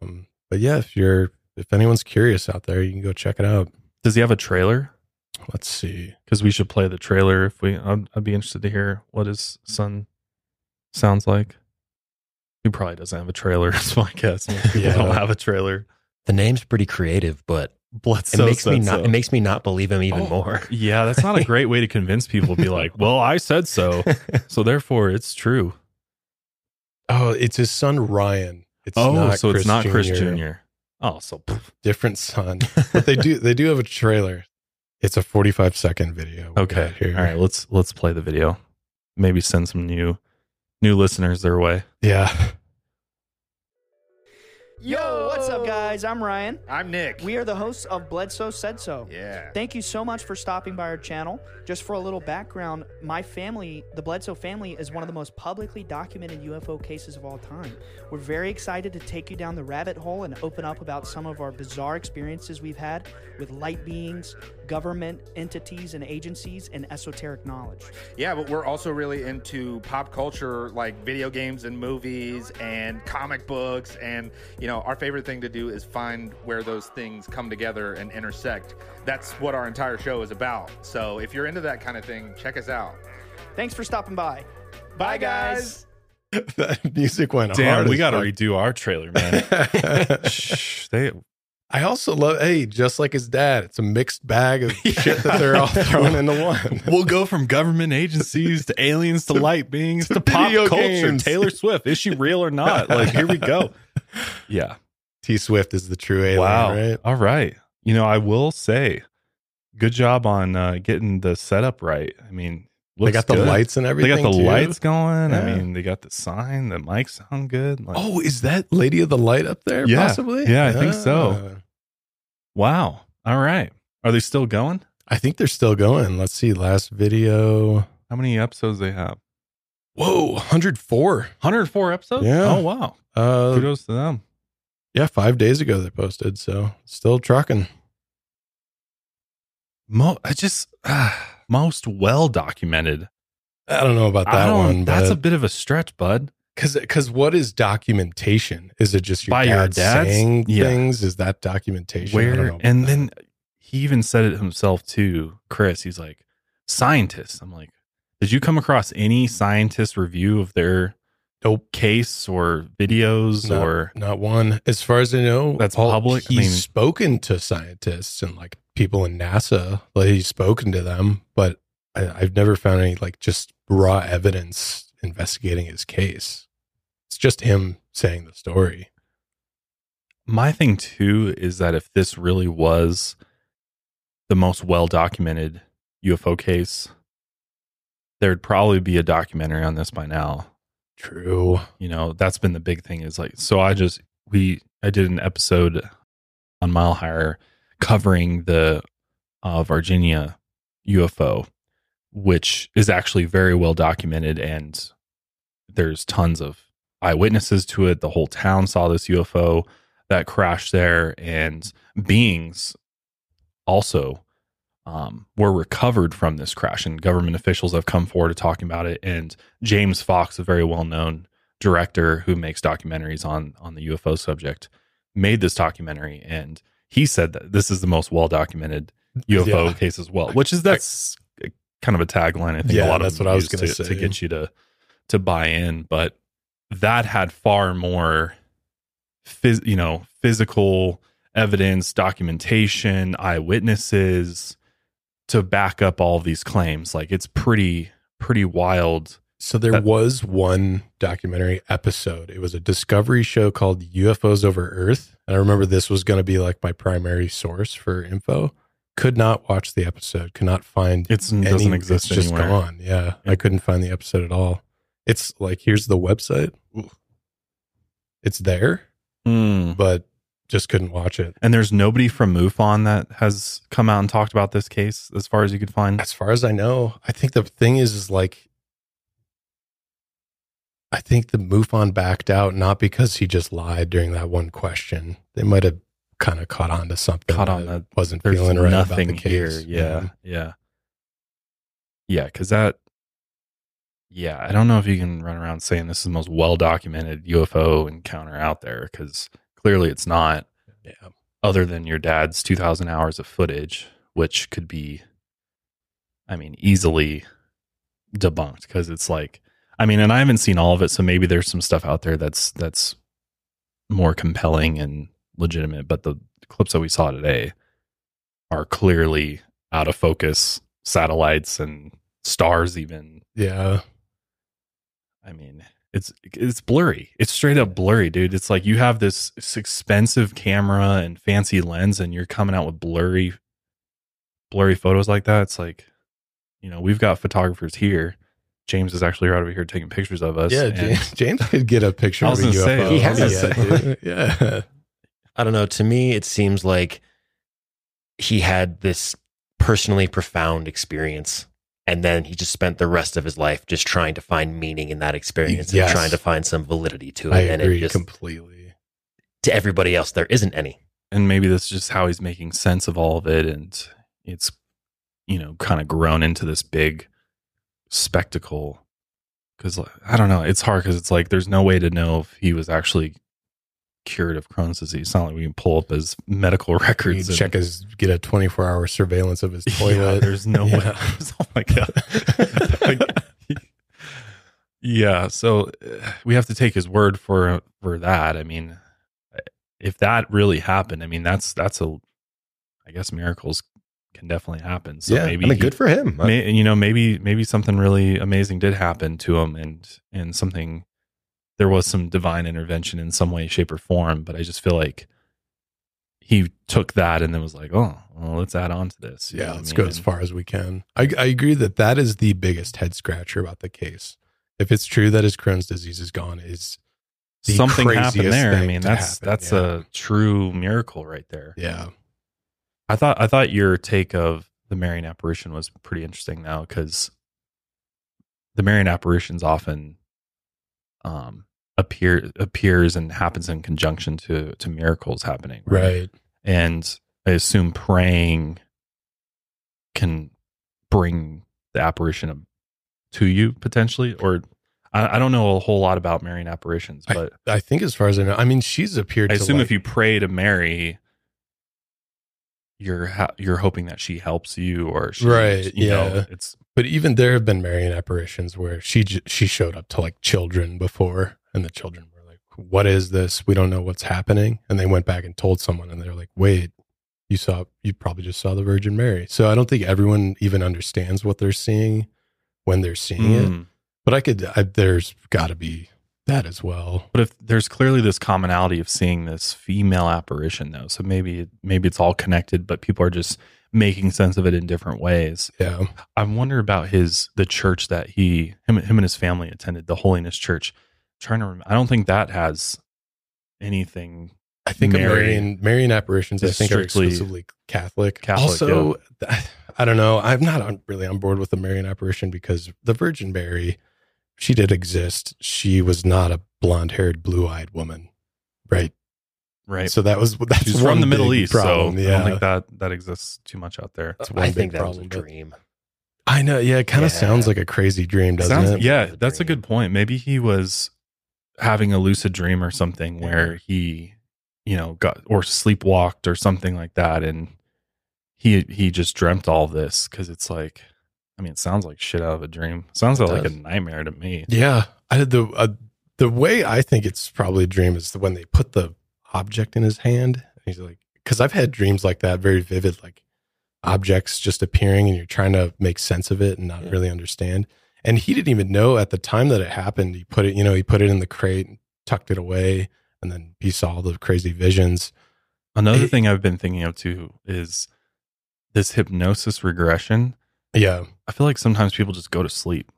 Um, but yeah, if you're if anyone's curious out there, you can go check it out. Does he have a trailer? Let's see. Because we should play the trailer if we. I'd, I'd be interested to hear what his son sounds like. He probably doesn't have a trailer. Is my guess. Most people Yeah. don't have a trailer. The name's pretty creative, but it makes me not. so. It makes me not believe him even Oh. more. Yeah, that's not a great way to convince people. to Be like, well, I said so, so therefore it's true. Oh, it's his son Ryan. It's oh, not so Chris it's not Chris Jr. Jr. Oh, so pff, Different son, but they do they do have a trailer. It's a 45 second video. okay. here. All right, let's let's play the video. Maybe send some new new listeners their way. Yeah. Yo, what's up, guys? I'm Ryan. I'm Nick. We are the hosts of Bledsoe Said So. yeah. Thank you so much for stopping by our channel. Just for a little background, my family, the Bledsoe family, is one of the most publicly documented UFO cases of all time. We're very excited to take you down the rabbit hole and open up about some of our bizarre experiences we've had with light beings, government entities and agencies, and esoteric knowledge. Yeah, but we're also really into pop culture, like video games and movies and comic books. And, you know, our favorite thing to do is find where those things come together and intersect. That's what our entire show is about. So if you're into that kind of thing, check us out. Thanks for stopping by. Bye, guys. that music went Damn, hard. we got to redo our trailer, man. Shh, they I also love, hey, just like his dad, it's a mixed bag of shit that they're all throwing into one. We'll go from government agencies to aliens to light beings to, pop culture. games. Taylor Swift, is she real or not? Like, here we go. Yeah. T Swift is the true alien, wow. right? All right. You know, I will say, good job on uh, getting the setup right. I mean, They got the good. lights and everything. They got the too. lights going. Yeah. I mean, they got the sign. The mics sound good. Like, Oh, is that Lady of the Light up there? Yeah. Possibly. Yeah, I think so. Wow. All right. Are they still going? I think they're still going. Let's see. Last video. How many episodes they have? Whoa, 104. 104 episodes? Yeah. Oh wow. Uh, Kudos to them. yeah, five days ago they posted. So still trucking. Mo- I just ah, most well documented. I don't know about that one. That's a bit of a stretch, bud. Because because what is documentation? Is it just your By your dad saying Yeah. things? Is that documentation? I don't Where know and that. then he even said it himself too, Chris. He's like, scientists. I'm like, did you come across any scientist review of their Nope. case or videos Not- or not one, as far as I know. That's all- public? I He's mean- spoken to scientists and like people in NASA. Like he's spoken to them, but I, I've never found any like just raw evidence investigating his case. It's just him saying the story. my thing too is that if this really was the most well documented UFO case, there'd probably be a documentary on this by now. True. You know, that's been the big thing is like so I just we I did an episode on Mile Higher covering the uh, Varginha UFO, which is actually very well documented and there's tons of eyewitnesses to it. The whole town saw this UFO that crashed there, and beings also um, were recovered from this crash. And government officials have come forward to talking about it. And James Fox, a very well known director who makes documentaries on on the UFO subject, made this documentary, and he said that this is the most well documented UFO Yeah. case as well, which is that's kind of a tagline. I think Yeah, a lot of that's what I was gonna to, say. to get you to to buy in, but that had far more, phys- you know, physical evidence, documentation, eyewitnesses to back up all these claims. Like it's pretty pretty wild. So there That- was one documentary episode. It was a discovery show called UFOs Over Earth. And I remember this was going to be like my primary source for info. Could not watch the episode. Could not find It's, it doesn't exist it's just anywhere. gone. Yeah, I couldn't find the episode at all. It's like here's the website. It's there, Hmm. but just couldn't watch it. And there's nobody from MUFON that has come out and talked about this case, as far as you could find. As far as I know, I think the thing is, is like, I think the MUFON backed out not because he just lied during that one question. They might have kind of caught on to something. Caught on that wasn't feeling right nothing about the here. case. Yeah, yeah, yeah. Because that, yeah, I don't know if you can run around saying this is the most well documented UFO encounter out there because clearly it's not. Yeah. Other than your dad's 2,000 hours of footage, which could be, I mean, easily debunked because it's like, I mean, and I haven't seen all of it, so maybe there's some stuff out there that's that's more compelling and legitimate. But the clips that we saw today are clearly out of focus satellites and stars. Even, Yeah. I mean, it's it's blurry. It's straight up blurry, dude. It's like you have this, this expensive camera and fancy lens, and you're coming out with blurry, blurry photos like that. It's like, you know, we've got photographers here. James is actually right over here taking pictures of us. Yeah. and- James, James could get a picture I of a gonna say, UFO. He oh, has. Yeah. dude. yeah. I don't know. To me, it seems like he had this personally profound experience. And then he just spent the rest of his life just trying to find meaning in that experience Yes. and trying to find some validity to it. I and agree it just, completely. to everybody else, there isn't any. and maybe that's just how he's making sense of all of it and it's you know kind of grown into this big spectacle because i don't know it's hard because it's like there's no way to know if he was actually cured of crohn's disease it's not like we can pull up his medical records and- check his get a 24 hour surveillance of his Yeah, toilet. there's no Yeah. way oh my god Like, yeah so uh, we have to take his word for for that i mean if that really happened i mean that's that's a i guess miracles can definitely happen so yeah, maybe I mean, good for him. may, you know maybe maybe something really amazing did happen to him and and something there was some divine intervention in some way shape or form but i just feel like he took that and then was like oh well let's add on to this you yeah, let's mean? go as far as we can. I, I agree that that is the biggest head scratcher about the case. If it's true that his Crohn's disease is gone, is something happened there. I mean, that's happen, that's yeah. a true miracle right there. yeah. I thought I thought your take of the Marian apparition was pretty interesting now because the Marian apparitions often um, appear appears and happens in conjunction to to miracles happening, Right. And I assume praying can bring the apparition to you potentially, or I, I don't know a whole lot about Marian apparitions, but I think as far as I know, I mean, she's appeared I assume like- if you pray to Mary, you're ha- you're hoping that she helps you, or she, Right, You know, yeah. it's But even there have been Marian apparitions where she j- she showed up to like children before, and the children were like, "What is this? We don't know what's happening." And they went back and told someone, and they're like, "Wait, you saw? You probably just saw the Virgin Mary." So I don't think everyone even understands what they're seeing when they're seeing it. Mm. But I could. I, there's got to be that as well. But if there's clearly this commonality of seeing this female apparition, though, so maybe maybe it's all connected, but people are just making sense of it in different ways. Yeah. I wonder about his the church that he him him and his family attended, the Holiness Church. Trying to remember, I don't think that has anything I think Mary Marian Marian apparitions. I think are exclusively Catholic. Catholic, Also, I don't know. I'm not on, really on board with the Marian apparition because the Virgin Mary, she did exist. She was not a blonde-haired, blue-eyed woman, right? right. So that was that's She's from the Middle East, problem. so yeah, I don't think that that exists too much out there. That's one I big think that was a dream. I know. Yeah, it kind of Yeah. sounds like a crazy dream, doesn't Sounds- it? Yeah, that's a good point. Maybe he was having a lucid dream or something where he, you know, got or sleepwalked or something like that, and he he just dreamt all this because it's like, I mean, it sounds like shit out of a dream. Sounds It like a nightmare to me. Yeah, I the uh, the way I think it's probably a dream is when they put the object in his hand. And he's like, because I've had dreams like that, very vivid, like objects just appearing, and you're trying to make sense of it and not Yeah. really understand. And he didn't even know at the time that it happened. He put it, you know, he put it in the crate, and tucked it away, and then he saw all the crazy visions. Another It- thing I've been thinking of too is this hypnosis regression. Yeah, I feel like sometimes people just go to sleep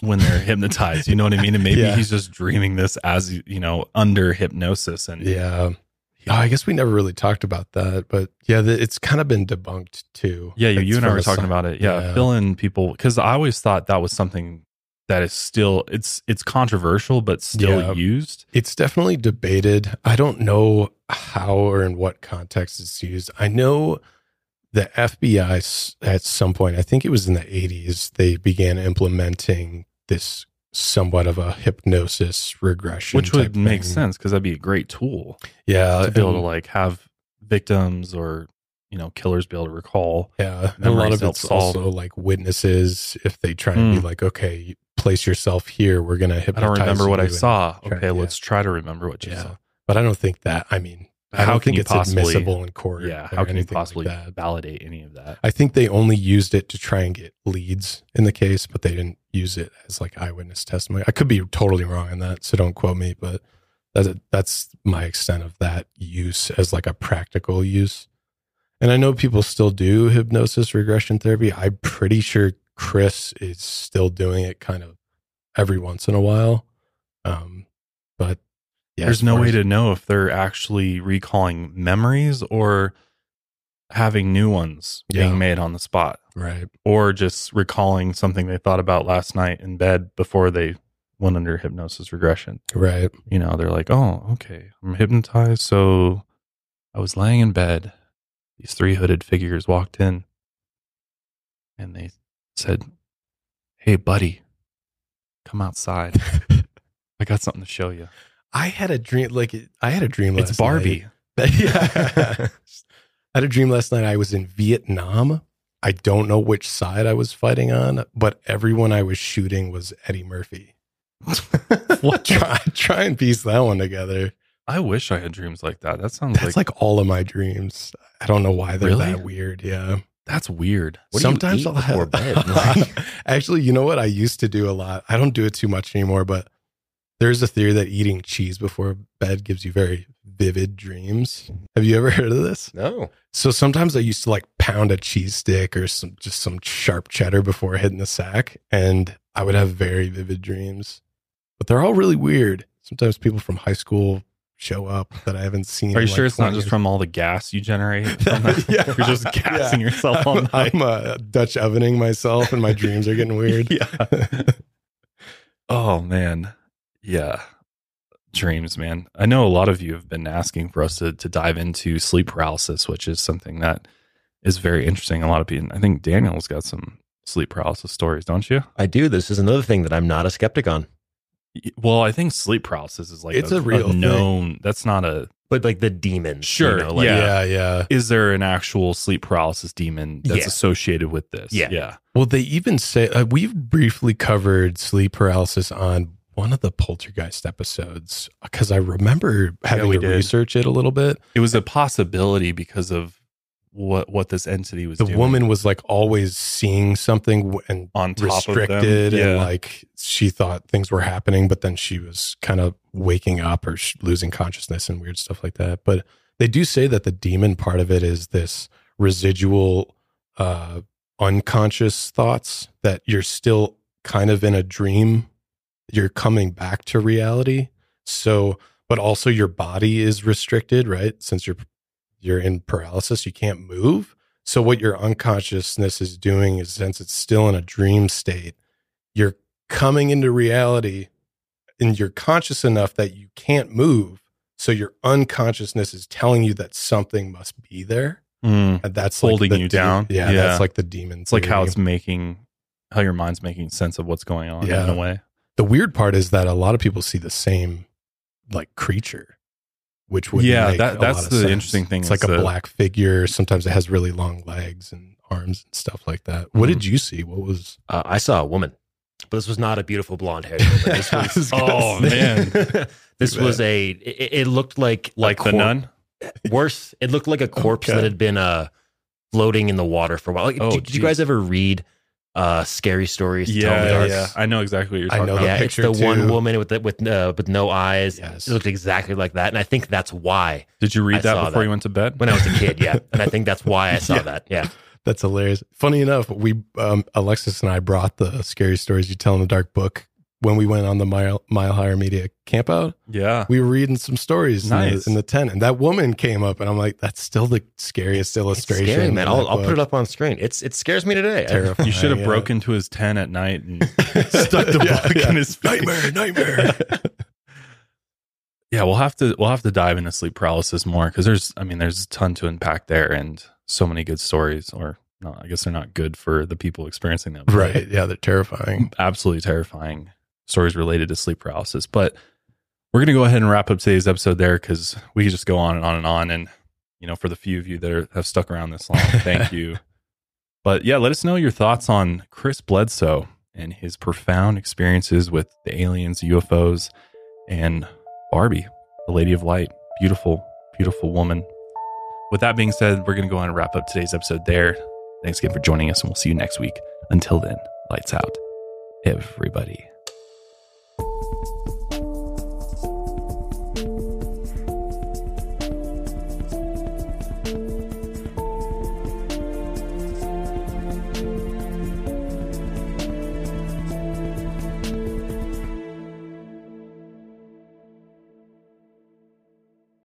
when they're hypnotized. You know what I mean? And maybe Yeah. he's just dreaming this as you know under hypnosis, and yeah. Oh, I guess we never really talked about that, but yeah, the, it's kind of been debunked too. Yeah, you, you and I were talking about it. Yeah, yeah. fill in people because I always thought that was something that is still it's it's controversial but still Yeah. used. It's definitely debated. I don't know how or in what context it's used. I know the FBI at some point, I think it was in the 80s, they began implementing this somewhat of a hypnosis regression. Which would make thing. sense because that'd be a great tool Yeah. to be able to like have victims or you know killers be able to recall. Yeah, and a lot of it's solve. also like witnesses. If they try and be Mm. like, okay, place yourself here, we're gonna hypnotize. I don't remember what I saw. try- Okay, yeah. let's try to remember what you Yeah. saw. But I don't think that. I mean, I How don't can think it's possibly- admissible in court. Yeah, how can you anything like possibly validate any of that? I think they only used it to try and get leads in the case, but they didn't use it as like eyewitness testimony. I could be totally wrong on that, so don't quote me. But that's that's my extent of that use as like a practical use. And I know people still do hypnosis regression therapy. I'm pretty sure Chris is still doing it kind of every once in a while. Um, but yeah, There's no way to know if they're actually recalling memories or having new ones Yeah. being made on the spot. right. or just recalling something they thought about last night in bed before they went under hypnosis regression. Right. You know, they're like, oh, okay, I'm hypnotized. So I was laying in bed. These three hooded figures walked in and they said, hey, buddy, come outside. I got something to show you. I had a dream. Like I had a dream. It's Barbie. night. yeah. I had a dream last night. I was in Vietnam. I don't know which side I was fighting on, but everyone I was shooting was Eddie Murphy. What? try, try and piece that one together. I wish I had dreams like that. That sounds That's like, like, all of my dreams. I don't know why they're Really? that weird. Yeah. that's weird. What Sometimes I'll have bed? Actually, you know what I used to do a lot. I don't do it too much anymore, but there's a theory that eating cheese before bed gives you very vivid dreams. Have you ever heard of this? no. So sometimes I used to like pound a cheese stick or some just some sharp cheddar before hitting the sack, and I would have very vivid dreams. But they're all really weird. Sometimes people from high school show up that I haven't seen. Are in, you sure it's not 20 just from all the gas you generate? Yeah. You're just gassing Yeah. yourself all I'm, night. I'm uh, Dutch ovening myself, and my dreams are getting weird. yeah. oh man. Yeah. Dreams, man. I know a lot of you have been asking for us to to dive into sleep paralysis, which is something that is very interesting. A lot of people I think Daniel's got some sleep paralysis stories, don't you? I do. This is another thing that I'm not a skeptic on. Well, I think sleep paralysis is like It's a real thing. known. That's not a. But like the demon. Sure, You know, like, Yeah. yeah, yeah. Is there an actual sleep paralysis demon that's Yeah. associated with this? Yeah. yeah. Well, they even say uh, we've briefly covered sleep paralysis on one of the poltergeist episodes because I remember having we to did. research it a little bit. It was a possibility because of what what this entity was. The doing. woman was like always seeing something and on top of them. restricted, and like she thought things were happening, but then she was kind of waking up or sh- losing consciousness and weird stuff like that. But they do say that the demon part of it is this residual, uh, unconscious thoughts that you're still kind of in a dream. You're coming back to reality. So, but also your body is restricted, right? Since you're you're in paralysis, you can't move. So what your unconsciousness is doing is since it's still in a dream state, you're coming into reality and you're conscious enough that you can't move. So your unconsciousness is telling you that something must be there. Mm. And that's Holding like the you down. Yeah, Yeah. that's like the demon. It's like how it's making how your mind's making sense of what's going on Yeah. in a way. The weird part is that a lot of people see the same like creature, which would Yeah, make that- a that's lot of the sense. interesting thing It's like a that- black figure. Sometimes it has really long legs and arms and stuff like that. What Mhm. did you see? What was? Uh, I saw a woman, but this was not a beautiful blonde hair. This was, was Oh, say. man. this Too was bad. a. It, it looked like a Like the nun? Worse, it looked like a corpse Okay. that had been uh floating in the water for a while. Like, Oh, did, did you guys ever read uh scary stories? to tell in the Yeah, dark? yeah. I know exactly what you're I talking know about. the yeah, it's picture the one too. woman with the, with uh, with no eyes. Yes. It looked exactly like that, and I think that's why Did you read I that saw before that. you went to bed? when I was a kid, yeah, and I think that's why I saw Yeah. that. Yeah, That's hilarious. Funny enough, we um, Alexis and I brought the scary stories you tell in the dark book when we went on the Mile, Mile Higher Media campout. yeah. We were reading some stories in, the, in the tent, and that woman came up, and I'm like, "That's still the scariest it's illustration." scary, man. I'll, I'll put it up on screen. It's it scares me today. Terrifying. You should have yeah. broke into his tent at night and stuck the Yeah, book yeah. in his face. Nightmare, nightmare. Yeah, we'll have to we'll have to dive into sleep paralysis more because there's I mean there's a ton to unpack there and so many good stories or no I guess they're not good for the people experiencing them right? Yeah, they're terrifying. absolutely terrifying stories related to sleep paralysis but we're gonna go ahead and wrap up today's episode there because we could just go on and on and on and you know for the few of you that are, have stuck around this long thank you but yeah let us know your thoughts on Chris Bledsoe and his profound experiences with the aliens UFOs and Barbie, the Lady of Light. Beautiful, beautiful woman. With that being said, we're going to go on and wrap up today's episode there. Thanks again for joining us, and we'll see you next week. Until then, lights out, everybody.